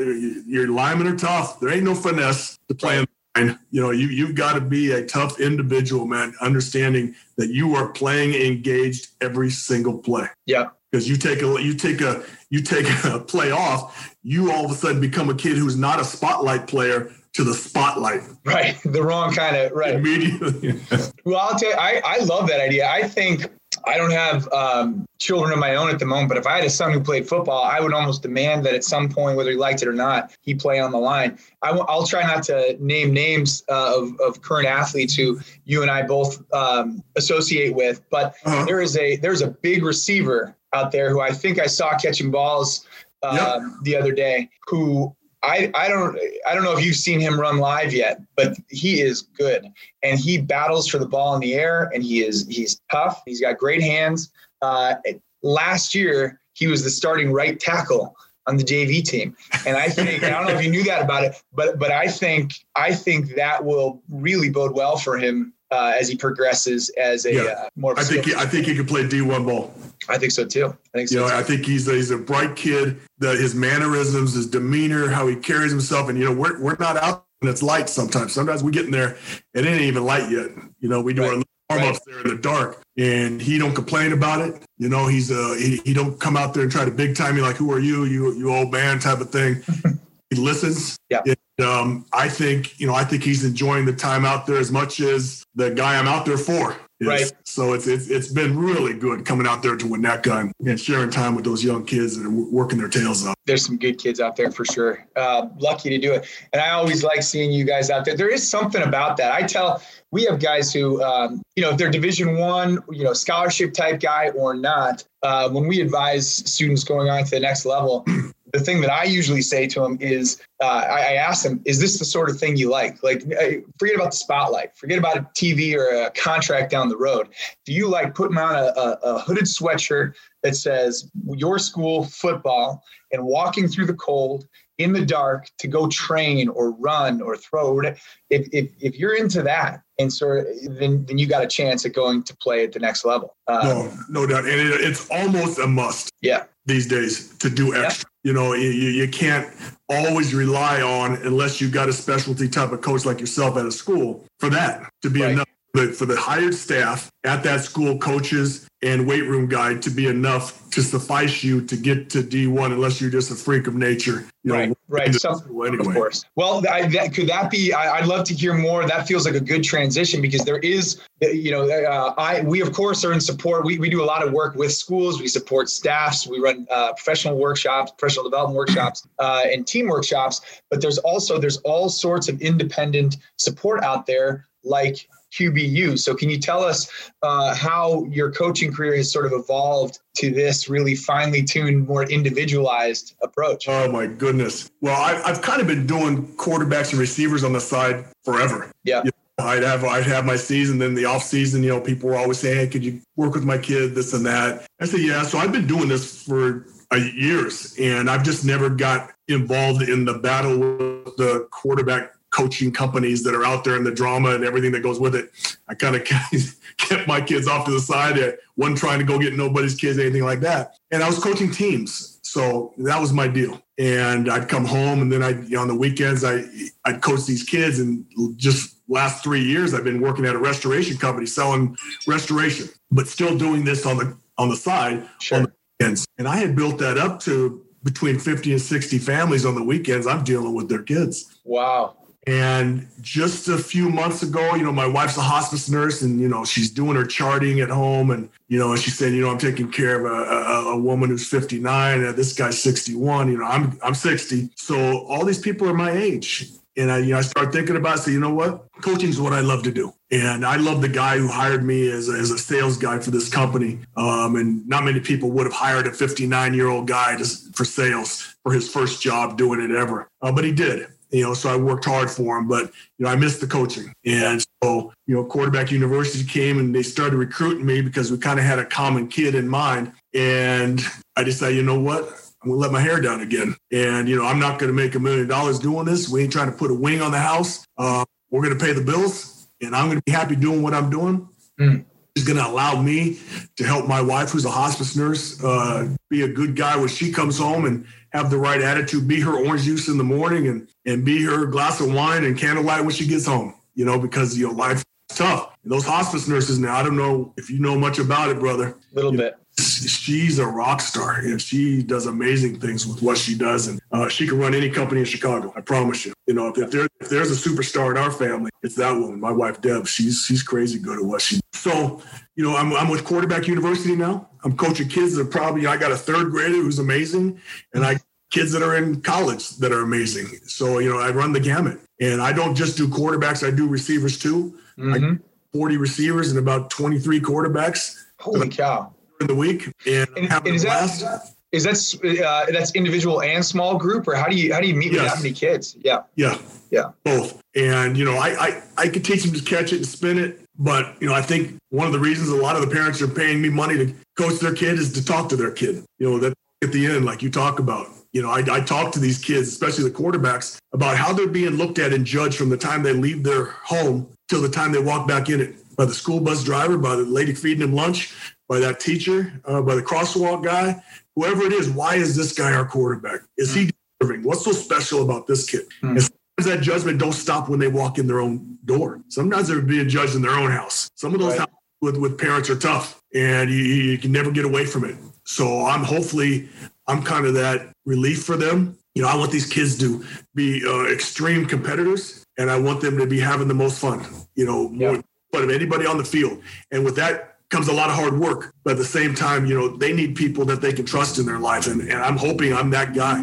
your linemen are tough. There ain't no finesse to play in line. You know you you've got to be a tough individual, man. Understanding that you are playing engaged every single play. Yeah. Because you take a you take a you take a play off, you all of a sudden become a kid who's not a spotlight player to the spotlight. Right. The wrong kind of right. Immediately. well, I'll tell you, I, I love that idea. I think I don't have um, children of my own at the moment, but if I had a son who played football, I would almost demand that at some point, whether he liked it or not, he play on the line. i w- I'll try not to name names uh, of, of current athletes who you and I both um, associate with, but uh-huh. there is a there's a big receiver out there who I think I saw catching balls uh, yep. the other day who I, I don't I don't know if you've seen him run live yet, but he is good and he battles for the ball in the air and he is he's tough. He's got great hands. Uh, last year he was the starting right tackle on the JV team, and I think I don't know if you knew that about it, but but I think I think that will really bode well for him uh, as he progresses as a yeah. uh, more. I think he, I think he could play D one ball. I think so too. I think so. You know, too. I think he's a, he's a bright kid. The, his mannerisms, his demeanor, how he carries himself, and you know, we're we're not out and it's light sometimes. Sometimes we get in there and it ain't even light yet. You know, we do right. our warm ups right. there in the dark, and he don't complain about it. You know, he's uh he, he don't come out there and try to big time me like, who are you, you you old man type of thing. he listens. Yeah. And, um, I think you know, I think he's enjoying the time out there as much as the guy I'm out there for. Right. So it's, it's it's been really good coming out there to win that gun and sharing time with those young kids that are working their tails off. There's some good kids out there for sure. Uh, lucky to do it, and I always like seeing you guys out there. There is something about that. I tell we have guys who, um, you know, if they're Division One, you know, scholarship type guy or not. Uh, when we advise students going on to the next level, the thing that I usually say to them is, uh, I, I, ask them, is this the sort of thing you like? Like, uh, forget about the spotlight, forget about a TV or a contract down the road. Do you like putting on a, a, a hooded sweatshirt that says your school football and walking through the cold in the dark to go train or run or throw? If, if, if you're into that, and so then, then you got a chance at going to play at the next level. Um, no, no doubt. And it, it's almost a must. Yeah. These days to do extra. You know, you, you can't always rely on unless you've got a specialty type of coach like yourself at a school for that to be right. enough. for the hired staff at that school, coaches and weight room guide to be enough to suffice you to get to D1 unless you're just a freak of nature. right, know, right. So, anyway. Of course. Well, I, that, could that be? I, would love to hear more. That feels like a good transition because there is, you know, uh, I we of course are in support. We, we do a lot of work with schools. We support staffs. We run uh, professional workshops, professional development workshops, uh, and team workshops. But there's also there's all sorts of independent support out there like QBU. So, can you tell us uh, how your coaching career has sort of evolved to this really finely tuned, more individualized approach? Oh, my goodness. Well, I, have kind of been doing quarterbacks and receivers on the side forever. Yeah. You know, I'd have I'd have my season, then the off season. You know, people were always saying, "Hey, could you work with my kid? This and that." I said, "Yeah." So I've been doing this for uh, years, and I've just never got involved in the battle with the quarterback coaching companies that are out there and the drama and everything that goes with it. I kind of kept my kids off to the side. I wasn't trying to go get nobody's kids, anything like that. And I was coaching teams. So that was my deal. And I'd come home and then I, you know, on the weekends, I, I'd coach these kids. And just last three years, I've been working at a restoration company selling restoration, but still doing this on the, on the side sure. on the weekends. And I had built that up to between 50 and 60 families on the weekends. I'm dealing with their kids. Wow. And just a few months ago, you know, my wife's a hospice nurse and, you know, she's doing her charting at home. And, you know, she said, you know, I'm taking care of a, a, a woman who's 59. And this guy's 61. You know, I'm, I'm 60. So all these people are my age. And I, you know, I start thinking about, so you know what? Coaching is what I love to do. And I love the guy who hired me as a, as a sales guy for this company. Um, and not many people would have hired a 59 year old guy to, for sales for his first job doing it ever. Uh, but he did you know, so I worked hard for him, but you know, I missed the coaching. And so, you know, quarterback university came and they started recruiting me because we kind of had a common kid in mind. And I decided, you know what? I'm gonna let my hair down again. And you know, I'm not gonna make a million dollars doing this. We ain't trying to put a wing on the house. Uh, we're gonna pay the bills, and I'm gonna be happy doing what I'm doing. Mm. It's gonna allow me to help my wife, who's a hospice nurse, uh, be a good guy when she comes home and have the right attitude, be her orange juice in the morning and and be her glass of wine and candlelight when she gets home, you know, because your life is tough. And those hospice nurses now, I don't know if you know much about it, brother. A little bit. She's a rock star and she does amazing things with what she does. And uh, she can run any company in Chicago. I promise you. You know, if, if, there, if there's a superstar in our family, it's that woman, my wife, Deb. She's, she's crazy good at what she does. So, you know, I'm, I'm with Quarterback University now. I'm coaching kids that are probably, I got a third grader who's amazing, and I kids that are in college that are amazing. So, you know, I run the gamut. And I don't just do quarterbacks, I do receivers too. Mm-hmm. 40 receivers and about 23 quarterbacks. Holy cow. In the week. And, and, and is, that, is that uh, that's individual and small group or how do you how do you meet yes. with that many kids? Yeah. Yeah. Yeah. Both. And you know, I, I I could teach them to catch it and spin it. But you know, I think one of the reasons a lot of the parents are paying me money to coach their kid is to talk to their kid. You know, that at the end, like you talk about. You know, I, I talk to these kids, especially the quarterbacks, about how they're being looked at and judged from the time they leave their home till the time they walk back in it by the school bus driver, by the lady feeding them lunch, by that teacher, uh, by the crosswalk guy, whoever it is. Why is this guy our quarterback? Is he deserving? What's so special about this kid? Mm. And sometimes that judgment don't stop when they walk in their own door. Sometimes they're being judged in their own house. Some of those right. with, with parents are tough and you, you can never get away from it. So I'm hopefully I'm kind of that relief for them. You know, I want these kids to be uh, extreme competitors, and I want them to be having the most fun. You know, more yep. fun of anybody on the field. And with that comes a lot of hard work. But at the same time, you know, they need people that they can trust in their life, and, and I'm hoping I'm that guy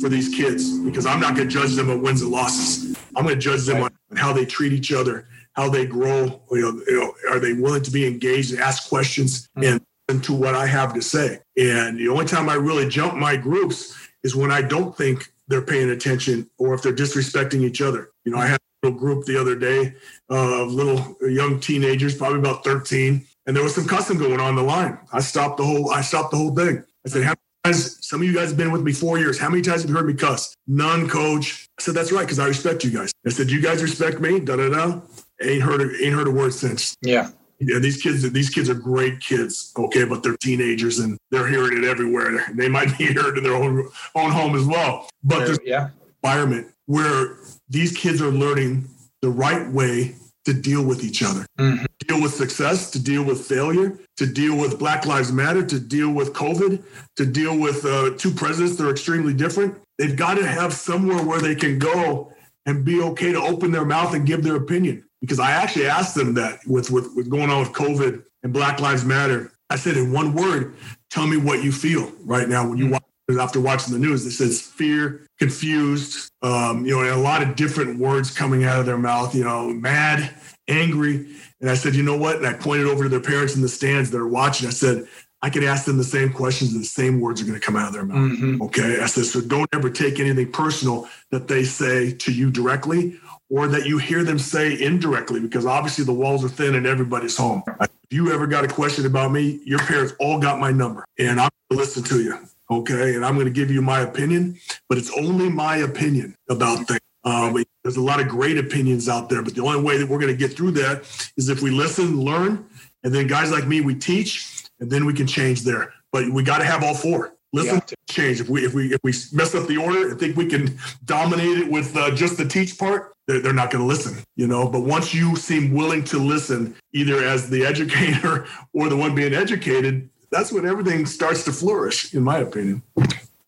for these kids because I'm not going to judge them on wins and losses. I'm going to judge them right. on how they treat each other, how they grow. You know, you know, are they willing to be engaged and ask questions mm-hmm. and to what I have to say. And the only time I really jump my groups is when I don't think they're paying attention or if they're disrespecting each other. You know, I had a little group the other day of little young teenagers, probably about 13, and there was some cussing going on the line. I stopped the whole I stopped the whole thing. I said, how many times, some of you guys have been with me four years. How many times have you heard me cuss? None, coach. I said, that's right, because I respect you guys. I said, you guys respect me? Da da da. Ain't heard a, ain't heard a word since. Yeah yeah, these kids, these kids are great kids, okay, but they're teenagers and they're hearing it everywhere. They might be hearing it in their own own home as well. But there's yeah. environment where these kids are learning the right way to deal with each other, mm-hmm. deal with success, to deal with failure, to deal with Black Lives Matter, to deal with COVID, to deal with uh, two presidents that are extremely different. They've got to have somewhere where they can go and be okay to open their mouth and give their opinion. Because I actually asked them that with, with, with going on with COVID and Black Lives Matter. I said, in one word, tell me what you feel right now when you mm-hmm. Watch after watching the news. It says fear, confused, um, you know, and a lot of different words coming out of their mouth, you know, mad, angry. And I said, you know what? And I pointed over to their parents in the stands that are watching. I said, I could ask them the same questions and the same words are going to come out of their mouth. Mm-hmm. Okay. I said, so don't ever take anything personal that they say to you directly or that you hear them say indirectly, because obviously the walls are thin and everybody's home. If you ever got a question about me, your parents all got my number and I'm going to listen to you. Okay. And I'm going to give you my opinion, but it's only my opinion about things. Um, there's a lot of great opinions out there, but the only way that we're going to get through that is if we listen, learn, and then guys like me, we teach, and then we can change there. But we got to have all four. Listen, change. If we if we if we mess up the order and think we can dominate it with uh, just the teach part, they're, they're not going to listen. You know. But once you seem willing to listen, either as the educator or the one being educated, that's when everything starts to flourish, in my opinion.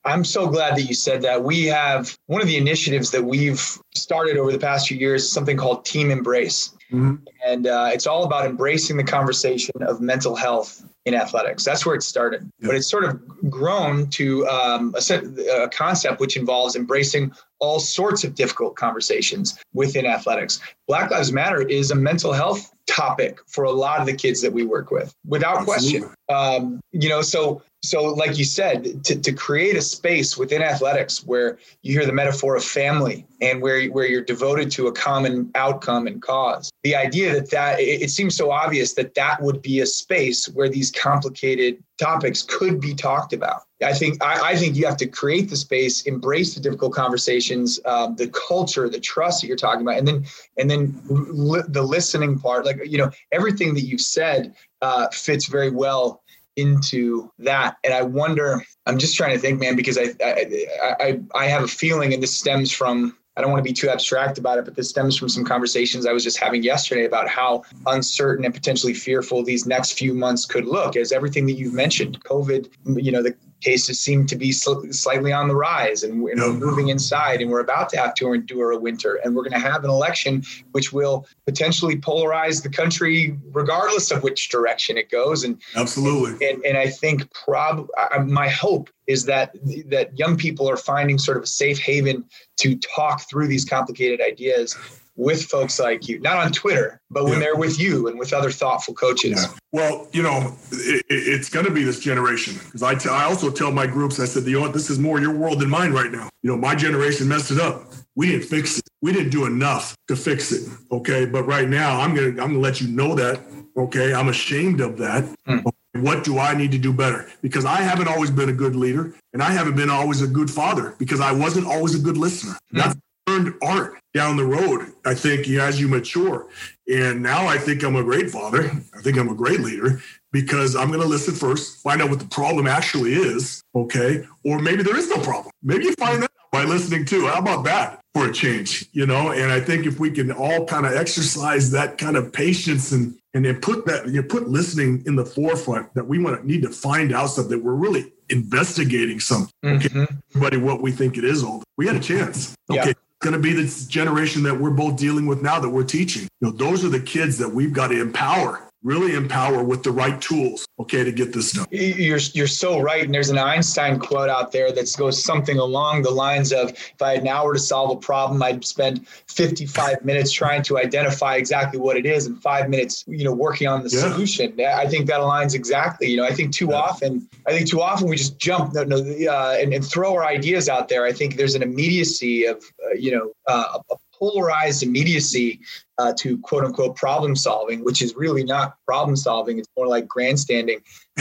I'm so glad that you said that. We have one of the initiatives that we've started over the past few years, something called Team Embrace. Mm-hmm. And uh, it's all about embracing the conversation of mental health in athletics. That's where it started. But it's sort of grown to um, a, a, concept which involves embracing all sorts of difficult conversations within athletics. Black Lives Matter is a mental health topic for a lot of the kids that we work with, without question. Um, you know, so so like you said, to, to create a space within athletics where you hear the metaphor of family and where where you're devoted to a common outcome and cause. The idea that that it, it seems so obvious that that would be a space where these complicated topics could be talked about. I think I, I, think you have to create the space, embrace the difficult conversations, um, the culture, the trust that you're talking about, and then and then li- the listening part. Like you know, everything that you've said uh, fits very well into that. And I wonder. I'm just trying to think, man, because I I I, I have a feeling, and this stems from I don't want to be too abstract about it, but this stems from some conversations I was just having yesterday about how uncertain and potentially fearful these next few months could look as everything that you've mentioned, COVID, you know, the cases seem to be sl- slightly on the rise and we're moving inside and we're about to have to endure a winter and we're going to have an election which will potentially polarize the country regardless of which direction it goes. And absolutely. and, and i think prob my hope is that that young people are finding sort of a safe haven to talk through these complicated ideas with folks like you, not on Twitter, but when yeah. they're with you and with other thoughtful coaches. Yeah. Well, you know, it, it's going to be this generation because I, t- I also tell my groups, I said, you know what, this is more your world than mine right now. You know, my generation messed it up. We didn't fix it. We didn't do enough to fix it. Okay. But right now, I'm going to, I'm going to let you know that. Okay. I'm ashamed of that. Mm. What do I need to do better? Because I haven't always been a good leader and I haven't been always a good father because I wasn't always a good listener. Mm. That's learned art down the road. I think as you mature, and now I think I'm a great father. I think I'm a great leader because I'm going to listen first, find out what the problem actually is. Okay, or maybe there is no problem. Maybe you find that by listening too. How about that for a change? You know, and I think if we can all kind of exercise that kind of patience and and then put that you know, put listening in the forefront that we want to need to find out something. We're really investigating something. Okay, mm-hmm. everybody, what we think it is. All we had a chance. Okay. Yeah going to be the generation that we're both dealing with now that we're teaching. You know, those are the kids that we've got to empower really empower with the right tools okay to get this done. You're, you're so right. And there's an einstein quote out there that goes something along the lines of if i had an hour to solve a problem i'd spend 55 minutes trying to identify exactly what it is and five minutes you know working on the yeah. solution. I think that aligns exactly you know. I think too yeah. often i think too often we just jump no, no, uh, and, and, throw our ideas out there. I think there's an immediacy of uh, you know uh, a polarized immediacy uh, to quote unquote problem solving, which is really not problem solving. It's more like grandstanding.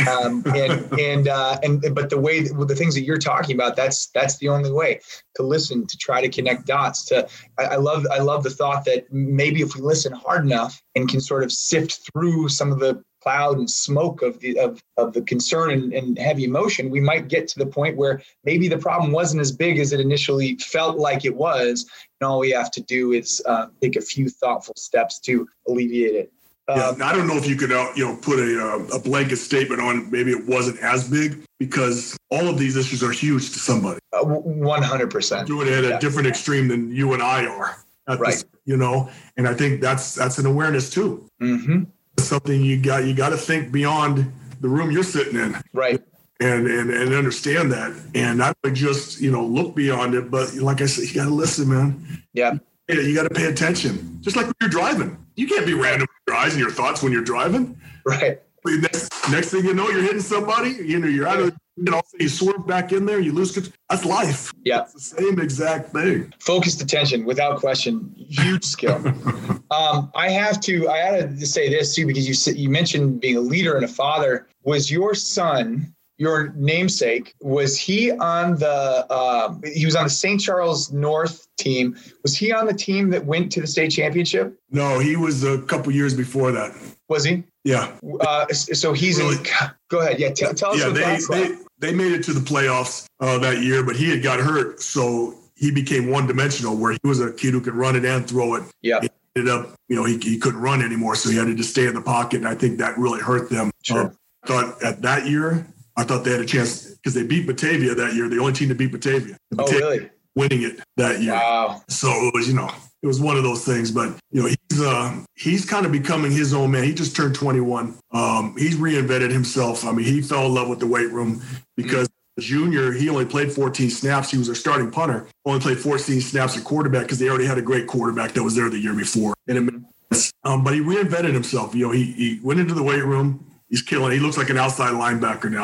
Um, and and uh, and but the way that, the things that you're talking about, that's that's the only way to listen, to try to connect dots. To I, I love I love the thought that maybe if we listen hard enough and can sort of sift through some of the cloud and smoke of the of, of the concern and, and heavy emotion, we might get to the point where maybe the problem wasn't as big as it initially felt like it was, and all we have to do is uh, take a few thoughtful steps to alleviate it. Yeah, um, I don't know if you could, uh, you know, put a, uh, a blanket statement on maybe it wasn't as big because all of these issues are huge to somebody. Uh, one hundred percent. Doing it at yeah. a different extreme than you and I are. right. This, you know, and I think that's that's an awareness too. Mm-hmm. Something you got you got to think beyond the room you're sitting in. Right. And, and and understand that, and not just you know look beyond it, but like I said, you got to listen, man. Yeah. You got to pay attention, just like when you're driving. You can't be random with your eyes and your thoughts when you're driving. Right. Next, next thing you know, you're hitting somebody. You know, you're out of you know, you swerve back in there, you lose control. That's life. Yeah. It's the same exact thing. Focused attention, without question, huge skill. um, I have to, I had to say this too, because you you mentioned being a leader and a father. Was your son, your namesake, was he on the, uh, he was on the St. Charles North team. Was he on the team that went to the state championship? No, he was a couple years before that. Was he? Yeah. Uh, so he's really? in. Go ahead. Yeah. Tell, tell us. Yeah, they, they, they made it to the playoffs uh, that year, but he had got hurt, so he became one dimensional. Where he was a kid who could run it and throw it. Yeah. ended up, you know, he, he couldn't run anymore, so he had to just stay in the pocket, and I think that really hurt them. Sure. Uh, I thought at that year, I thought they had a chance because they beat Batavia that year. The only team to beat Batavia. Batavia oh, really? Winning it that year. Wow. So it was, you know, it was one of those things. But you know, he's uh, he's kind of becoming his own man. He just turned 21. Um, he's reinvented himself. I mean, he fell in love with the weight room because junior, he only played 14 snaps. He was a starting punter. Only played 14 snaps at quarterback because they already had a great quarterback that was there the year before. And it, um, but he reinvented himself. You know, he, he went into the weight room. He's killing. He looks like an outside linebacker now.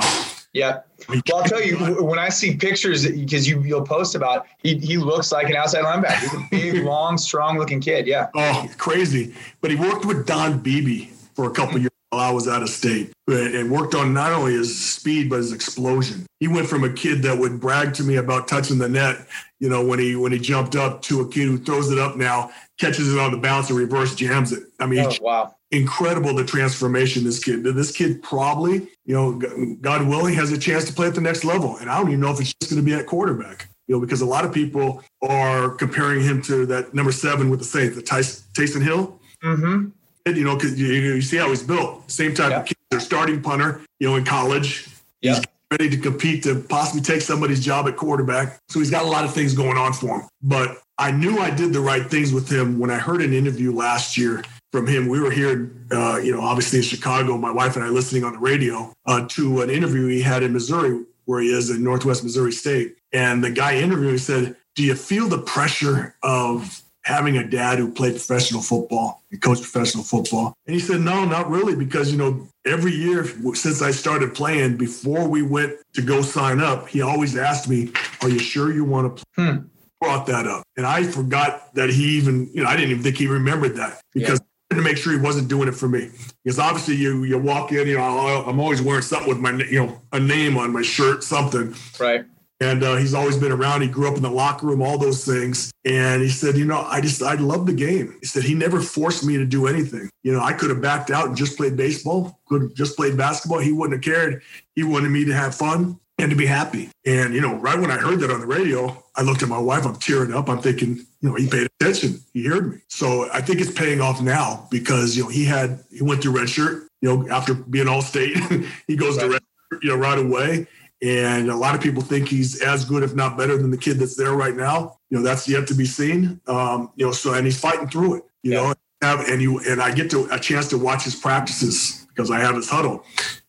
Yeah. Well, I'll tell you, when I see pictures, because you, you'll post about, he, he looks like an outside linebacker. He's a big, long, strong looking kid. Yeah. Oh, crazy. But he worked with Don Beebe for a couple years while I was out of state and worked on not only his speed, but his explosion. He went from a kid that would brag to me about touching the net, you know, when he, when he jumped up to a kid who throws it up now, catches it on the bounce and reverse jams it. I mean, oh, wow incredible the transformation this kid this kid probably you know god willing has a chance to play at the next level and i don't even know if it's just going to be at quarterback you know because a lot of people are comparing him to that number seven with the saints the Taysom Hill mm-hmm. you know because you, you, see how he's built same type yeah. of kid they're starting punter you know in college yeah. Ready to compete to possibly take somebody's job at quarterback so he's got a lot of things going on for him but i knew i did the right things with him when i heard an interview last year from him. We were here, uh, you know, obviously in Chicago, my wife and I listening on the radio uh, to an interview he had in Missouri, where he is in Northwest Missouri State. And the guy interviewing said, Do you feel the pressure of having a dad who played professional football and coached professional football? And he said, No, not really, because, you know, every year since I started playing, before we went to go sign up, he always asked me, Are you sure you want to play? Hmm brought that up. And I forgot that he even, you know, I didn't even think he remembered that because to make sure he wasn't doing it for me. Because obviously, you you walk in, you know, I'm always wearing something with my, you know, a name on my shirt, something. Right. And uh, he's always been around. He grew up in the locker room, all those things. And he said, you know, I just I love the game. He said he never forced me to do anything. You know, I could have backed out and just played baseball, could have just played basketball. He wouldn't have cared. He wanted me to have fun and to be happy. And, you know, right when I heard that on the radio, I looked at my wife, I'm tearing up. I'm thinking, you know, he paid attention. He heard me. So I think it's paying off now because, you know, he had, he went through red shirt, you know, after being all state, he goes right. to red shirt, you know, right away. And a lot of people think he's as good, if not better, than the kid that's there right now. You know, that's yet to be seen. Um, you know, so and he's fighting through it. You yeah. know, have, and you and I get to a chance to watch his practices because I have his huddle,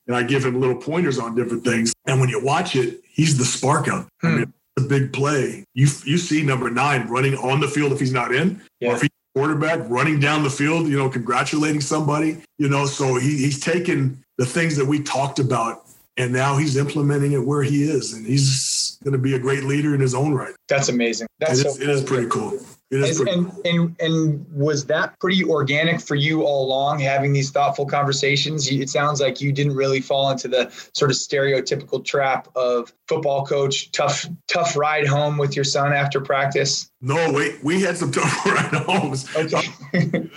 and I give him little pointers on different things. And when you watch it, he's the spark out. Hmm. I mean, a big play. You you see number nine running on the field if he's not in, yeah. or if he's quarterback running down the field, you know, congratulating somebody, you know. So he, he's taken the things that we talked about and now he's implementing it where he is and he's going to be a great leader in his own right that's amazing that's it is, so cool. it is pretty cool It is and, and, and and was that pretty organic for you all along, having these thoughtful conversations? It sounds like you didn't really fall into the sort of stereotypical trap of football coach, tough tough ride home with your son after practice. No, wait, we had some tough ride homes. Okay.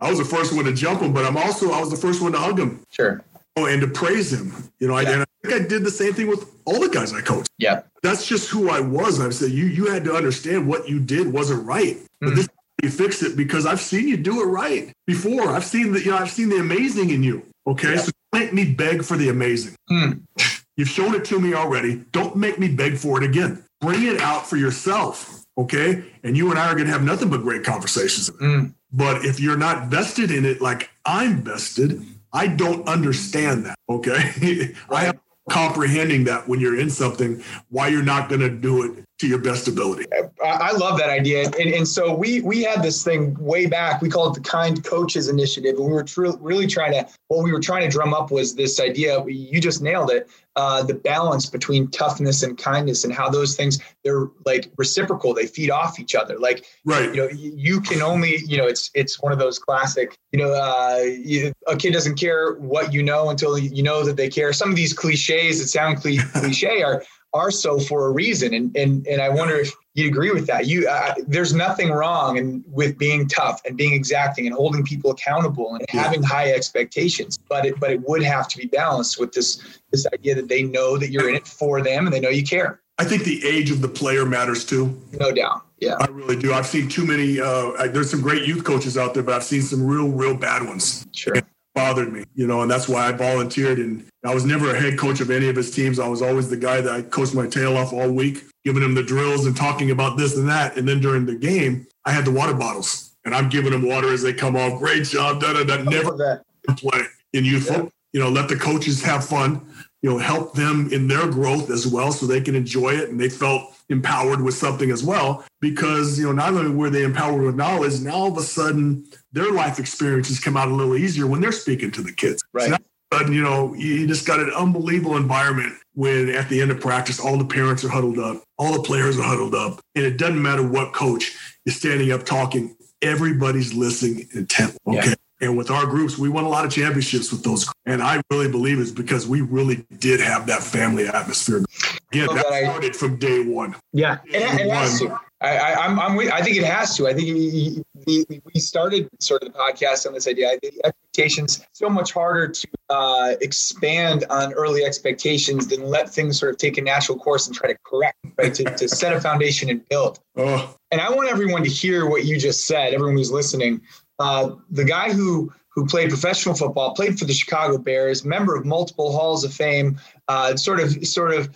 I was the first one to jump him, but I'm also I was the first one to hug him. Sure. Oh, and to praise him. You know, yeah. I, and I think I did the same thing with all the guys I coached. Yeah. That's just who I was. I said, you you had to understand what you did wasn't right. But mm. this you fix it because I've seen you do it right before. I've seen the you know, I've seen the amazing in you. Okay. Yeah. So make me beg for the amazing. Mm. You've shown it to me already. Don't make me beg for it again. Bring it out for yourself. Okay. And you and I are gonna have nothing but great conversations. Mm. But if you're not vested in it like I'm vested, I don't understand that. Okay. I have comprehending that when you're in something, why you're not going to do it to your best ability. I love that idea. And, and so we we had this thing way back. We called it the Kind Coaches Initiative. And we were tr- really trying to, what we were trying to drum up was this idea. You just nailed it. Uh, the balance between toughness and kindness and how those things they're like reciprocal they feed off each other like right you know you can only you know it's it's one of those classic you know uh, you, a kid doesn't care what you know until you know that they care some of these cliches that sound cliche are are so for a reason. And and and I wonder if you agree with that. You uh, there's nothing wrong in, with being tough and being exacting and holding people accountable and yeah. having high expectations. But it but it would have to be balanced with this this idea that they know that you're in it for them and they know you care. I think the age of the player matters too. No doubt. Yeah. I really do. I've seen too many. Uh, there's some great youth coaches out there, but I've seen some real, real bad ones. Sure. And bothered me, you know, and that's why I volunteered. And I was never a head coach of any of his teams. I was always the guy that I coached my tail off all week, giving him the drills and talking about this and that. And then during the game, I had the water bottles and I'm giving them water as they come off. Great job, da da da. Never that. play in youth yeah. football. You know, let the coaches have fun. You know, help them in their growth as well, so they can enjoy it. And they felt empowered with something as well because you know not only were they empowered with knowledge now all of a sudden their life experiences come out a little easier when they're speaking to the kids right so but you know you just got an unbelievable environment when at the end of practice all the parents are huddled up all the players are huddled up and it doesn't matter what coach is standing up talking everybody's listening intently okay yeah. And with our groups, we won a lot of championships with those. And I really believe it's because we really did have that family atmosphere. Yeah, that, that started I, from day one. Yeah, it, it has to. I, I, I'm, I'm, I think it has to. I think he, he, we started sort of the podcast on this idea. I think expectations so much harder to uh, expand on early expectations than let things sort of take a natural course and try to correct, right? to, to set a foundation and build. Oh. And I want everyone to hear what you just said. Everyone who's listening, uh, the guy who who played professional football, played for the Chicago Bears, member of multiple halls of fame, uh, sort of, sort of,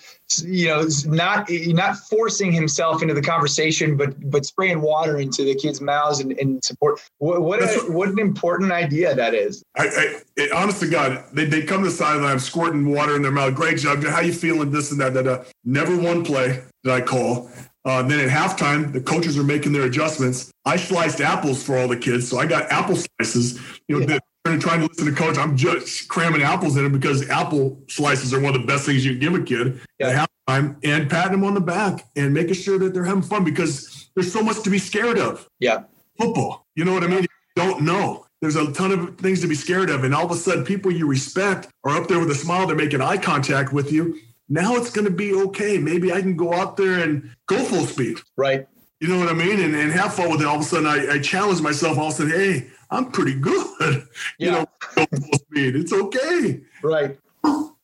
you know, not not forcing himself into the conversation, but but spraying water into the kids' mouths and, and support. What what, a, what an important idea that is. I, I it, honest to God, they, they come to the sideline, squirting water in their mouth. Great job, how you feeling? This and that. that, that. Never one play that I call. Uh, then at halftime, the coaches are making their adjustments. I sliced apples for all the kids, so I got apple slices. You know, yeah. trying to listen to coach. I'm just cramming apples in them because apple slices are one of the best things you can give a kid yeah. at halftime, and patting them on the back and making sure that they're having fun because there's so much to be scared of. Yeah, football. You know what I mean? You don't know. There's a ton of things to be scared of, and all of a sudden, people you respect are up there with a smile. They're making eye contact with you now it's going to be okay. Maybe I can go out there and go full speed. Right. You know what I mean? And, and have fun with it. All of a sudden, I, I challenge myself. All of a sudden, hey, I'm pretty good. Yeah. You know, go full speed. It's okay. Right.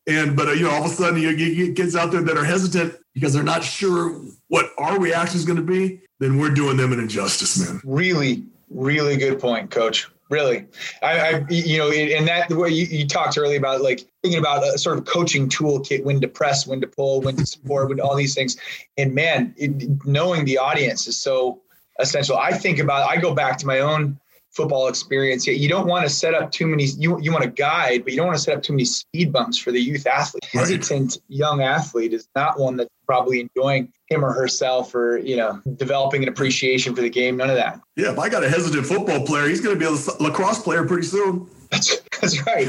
And but uh, you know, all of a sudden, you, you get kids out there that are hesitant because they're not sure what our reaction is going to be. Then we're doing them an injustice, man. Really, really good point, Coach. Really, I, I you know, and that the way you, you talked earlier about like thinking about a sort of coaching toolkit, when to press, when to pull, when to support, when all these things. And man, it, knowing the audience is so essential. I think about, I go back to my own football experience. You don't want to set up too many. You you want to guide, but you don't want to set up too many speed bumps for the youth athlete. Right. Hesitant young athlete is not one that's probably enjoying him or herself, or you know, developing an appreciation for the game. None of that. Yeah, if I got a hesitant football player, he's going to be a lacrosse player pretty soon. That's, that's right.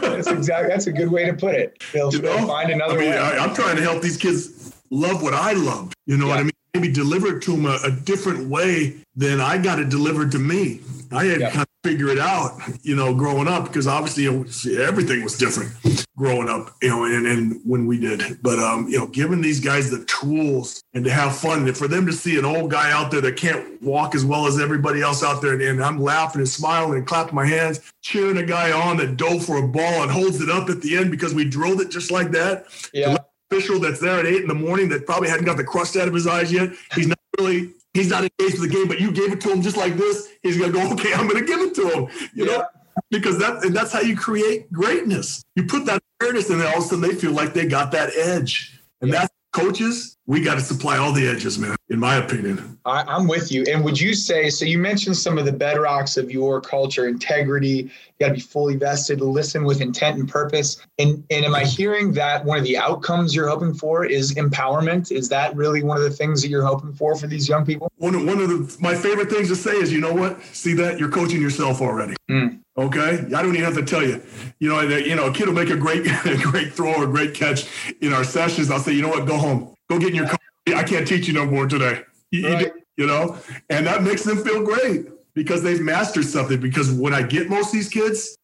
that's exactly. That's a good way to put it. They'll, you know, find another I mean, way. I, am trying to help these kids love what I love. You know yeah. what I mean? maybe deliver it to them a, a different way than I got it delivered to me. I had yeah. kind of figure it out, you know, growing up because obviously know, everything was different growing up, you know, and, and when we did. But um, you know, giving these guys the tools and to have fun, and for them to see an old guy out there that can't walk as well as everybody else out there, and, and I'm laughing and smiling and clapping my hands, cheering a guy on that dove for a ball and holds it up at the end because we drilled it just like that. Yeah. Official that's there at eight in the morning that probably hadn't got the crust out of his eyes yet. He's not really he's not engaged with the game, but you gave it to him just like this, he's gonna go, okay, I'm gonna give it to him. You yeah. know, because that and that's how you create greatness. You put that awareness, and then all of a sudden they feel like they got that edge, and yeah. that's coaches we got to supply all the edges, man, in my opinion. I, am with you. And would you say, so you mentioned some of the bedrocks of your culture, integrity, you got to be fully vested, listen with intent and purpose. And, and am I hearing that one of the outcomes you're hoping for is empowerment? Is that really one of the things that you're hoping for for these young people? One, one of the, my favorite things to say is, you know what? See that? You're coaching yourself already. Mm. Okay, I don't even have to tell you. You know, you know, a kid will make a great, a great throw or a great catch in our sessions. I'll say, you know what? Go home go get in your car. I can't teach you no more today. You, right. you know, and that makes them feel great because they've mastered something. Because when I get most of these kids,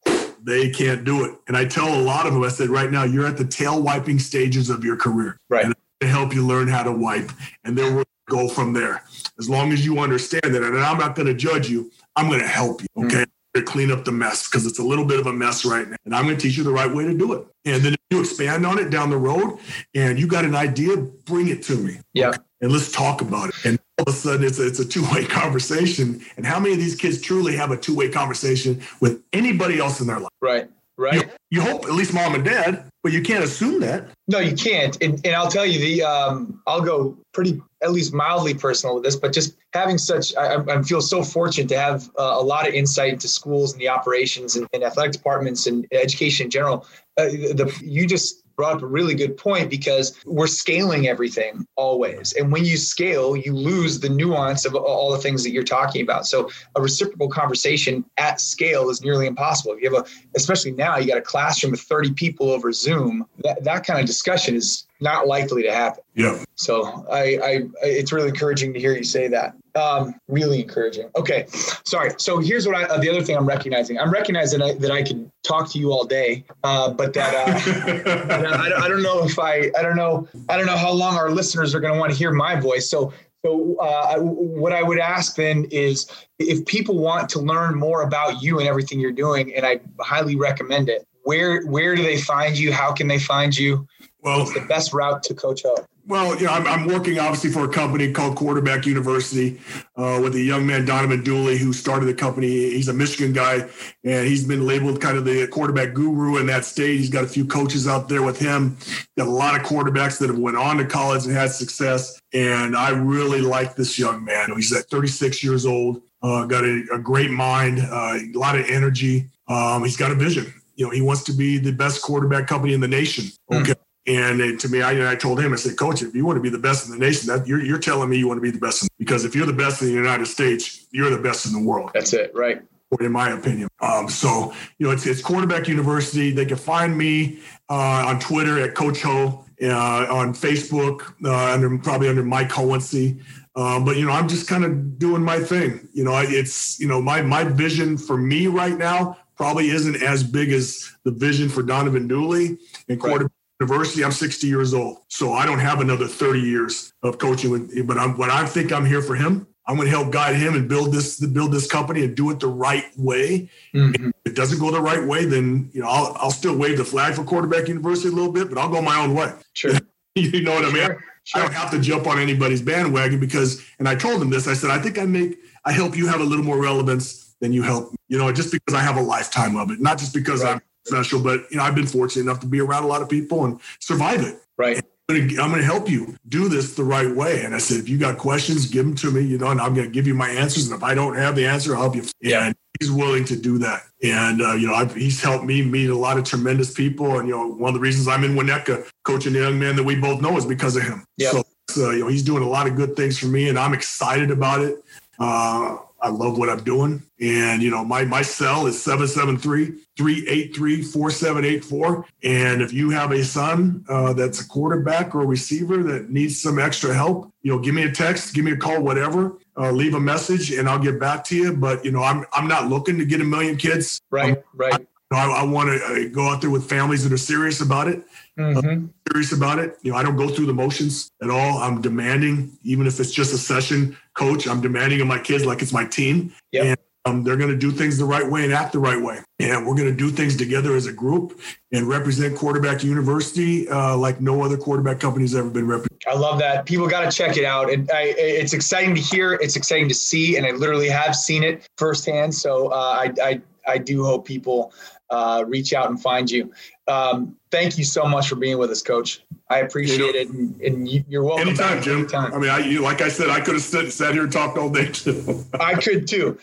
they can't do it. And I tell a lot of them, I said, right now, you're at the tail wiping stages of your career. Right. And to help you learn how to wipe. And then we'll go from there. As long as you understand that. And I'm not going to judge you, I'm going to help you. Okay. Mm-hmm to clean up the mess because it's a little bit of a mess right now. And I'm going to teach you the right way to do it. And then if you expand on it down the road and you got an idea, bring it to me. Yeah. Okay? And let's talk about it. And all of a sudden it's a, it's a two-way conversation. And how many of these kids truly have a two-way conversation with anybody else in their life? Right. Right. You, you hope at least mom and dad, but you can't assume that. No, you can't. And, and I'll tell you the um, I'll go pretty at least mildly personal with this, but just having such, I, I feel so fortunate to have uh, a lot of insight into schools and the operations and, and athletic departments and education in general. Uh, the, you just brought up a really good point because we're scaling everything always. And when you scale, you lose the nuance of all the things that you're talking about. So a reciprocal conversation at scale is nearly impossible. If you have a, especially now, you got a classroom with 30 people over Zoom, that, that kind of discussion is not likely to happen. Yeah. So I, I, it's really encouraging to hear you say that. Um, really encouraging. Okay, sorry. So here's what I, uh, the other thing I'm recognizing. I'm recognizing that I, that I could talk to you all day, uh, but that, uh, I, I don't know if I, I don't know, I don't know how long our listeners are going to want to hear my voice. So so, uh, what I would ask then is if people want to learn more about you and everything you're doing, and I highly recommend it, where where do they find you? How can they find you? Well, What's the best route to Coach Ho? Well, you know, I'm, I'm, working obviously for a company called Quarterback University uh, with a young man, Donovan Dooley, who started the company. He's a Michigan guy, and he's been labeled kind of the quarterback guru in that state. He's got a few coaches out there with him. Got a lot of quarterbacks that have went on to college and had success. And I really like this young man. He's at 36 years old. Uh, got a, a, great mind, uh, a lot of energy. Um, he's got a vision. You know, he wants to be the best quarterback company in the nation. Hmm. Okay. Mm. And to me, I, I told him, I said, Coach, if you want to be the best in the nation, that you're, you're telling me you want to be the best. In, because if you're the best in the United States, you're the best in the world. That's it, right? In my opinion. Um, so, you know, it's, it's Quarterback University. They can find me uh, on Twitter at Coach Ho, uh, on Facebook, uh, under probably under Mike Hohensee. Um, but you know, I'm just kind of doing my thing. You know, it's you know my my vision for me right now probably isn't as big as the vision for Donovan Dooley and quarterback University. I'm 60 years old, so I don't have another 30 years of coaching. With, but I'm, what I think I'm here for him. I'm going to help guide him and build this build this company and do it the right way. Mm-hmm. If it doesn't go the right way, then you know I'll, I'll still wave the flag for quarterback university a little bit, but I'll go my own way. Sure. you know what I mean? Sure. I don't have to jump on anybody's bandwagon because, and I told him this. I said I think I make I help you have a little more relevance than you help. You know, just because I have a lifetime of it, not just because right. I'm special, but you know, I've been fortunate enough to be around a lot of people and survive it. Right. I'm going to help you do this the right way. And I said, if you got questions, give them to me, you know, and I'm going to give you my answers. And if I don't have the answer, I'll help you. Yeah. And he's willing to do that. And, uh, you know, I've, he's helped me meet a lot of tremendous people. And, you know, one of the reasons I'm in Winnetka coaching the young man that we both know is because of him. Yep. So, you know, he's doing a lot of good things for me and I'm excited about it. Uh, I love what I'm doing. And, you know, my, my cell is 773 383 4784. And if you have a son uh, that's a quarterback or a receiver that needs some extra help, you know, give me a text, give me a call, whatever. Uh, leave a message and I'll get back to you. But you know, I'm I'm not looking to get a million kids. Right, right. I, I want to uh, go out there with families that are serious about it. Mm-hmm. Uh, serious about it. You know, I don't go through the motions at all. I'm demanding, even if it's just a session, coach. I'm demanding of my kids like it's my team. Yep. And um, they're going to do things the right way and act the right way. And we're going to do things together as a group and represent Quarterback University uh, like no other quarterback company has ever been represented. I love that. People got to check it out. And I, it's exciting to hear. It's exciting to see. And I literally have seen it firsthand. So uh, I, I, I do hope people uh, reach out and find you. Um, thank you so much for being with us, Coach. I appreciate you know, it, and, and, you're welcome. Anytime, Jim. Anytime. I mean, I, you, like I said, I could have sat, sat here and talked all day too. I could too.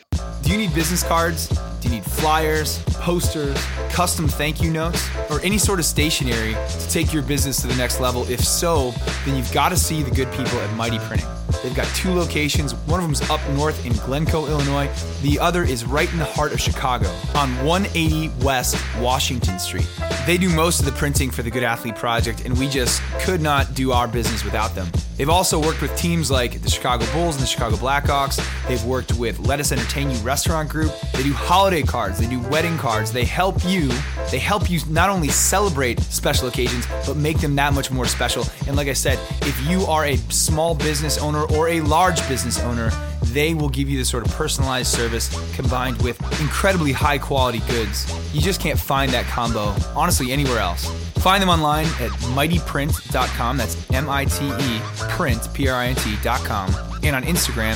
Do you need business cards? Do you need flyers, posters, custom thank you notes, or any sort of stationery to take your business to the next level? If so, then you've got to see the good people at Mighty Printing. They've got two locations. One of them's up north in Glencoe, Illinois. The other is right in the heart of Chicago on 180 West Washington Street. They do most of the printing for the Good Athlete Project, and we just could not do our business without them. They've also worked with teams like the Chicago Bulls and the Chicago Blackhawks. They've worked with Lettuce Entertain You Restaurant Group. They do holiday cards, they do wedding cards. They help you. They help you not only celebrate special occasions, but make them that much more special. And like I said, if you are a small business owner or a large business owner, they will give you the sort of personalized service combined with incredibly high quality goods. You just can't find that combo, honestly, anywhere else. Find them online at mightyprint.com. That's M I T E print, P R I N T.com. And on Instagram,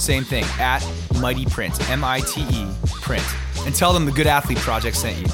same thing, at mightyprint, M I T E print. And tell them the Good Athlete Project sent you.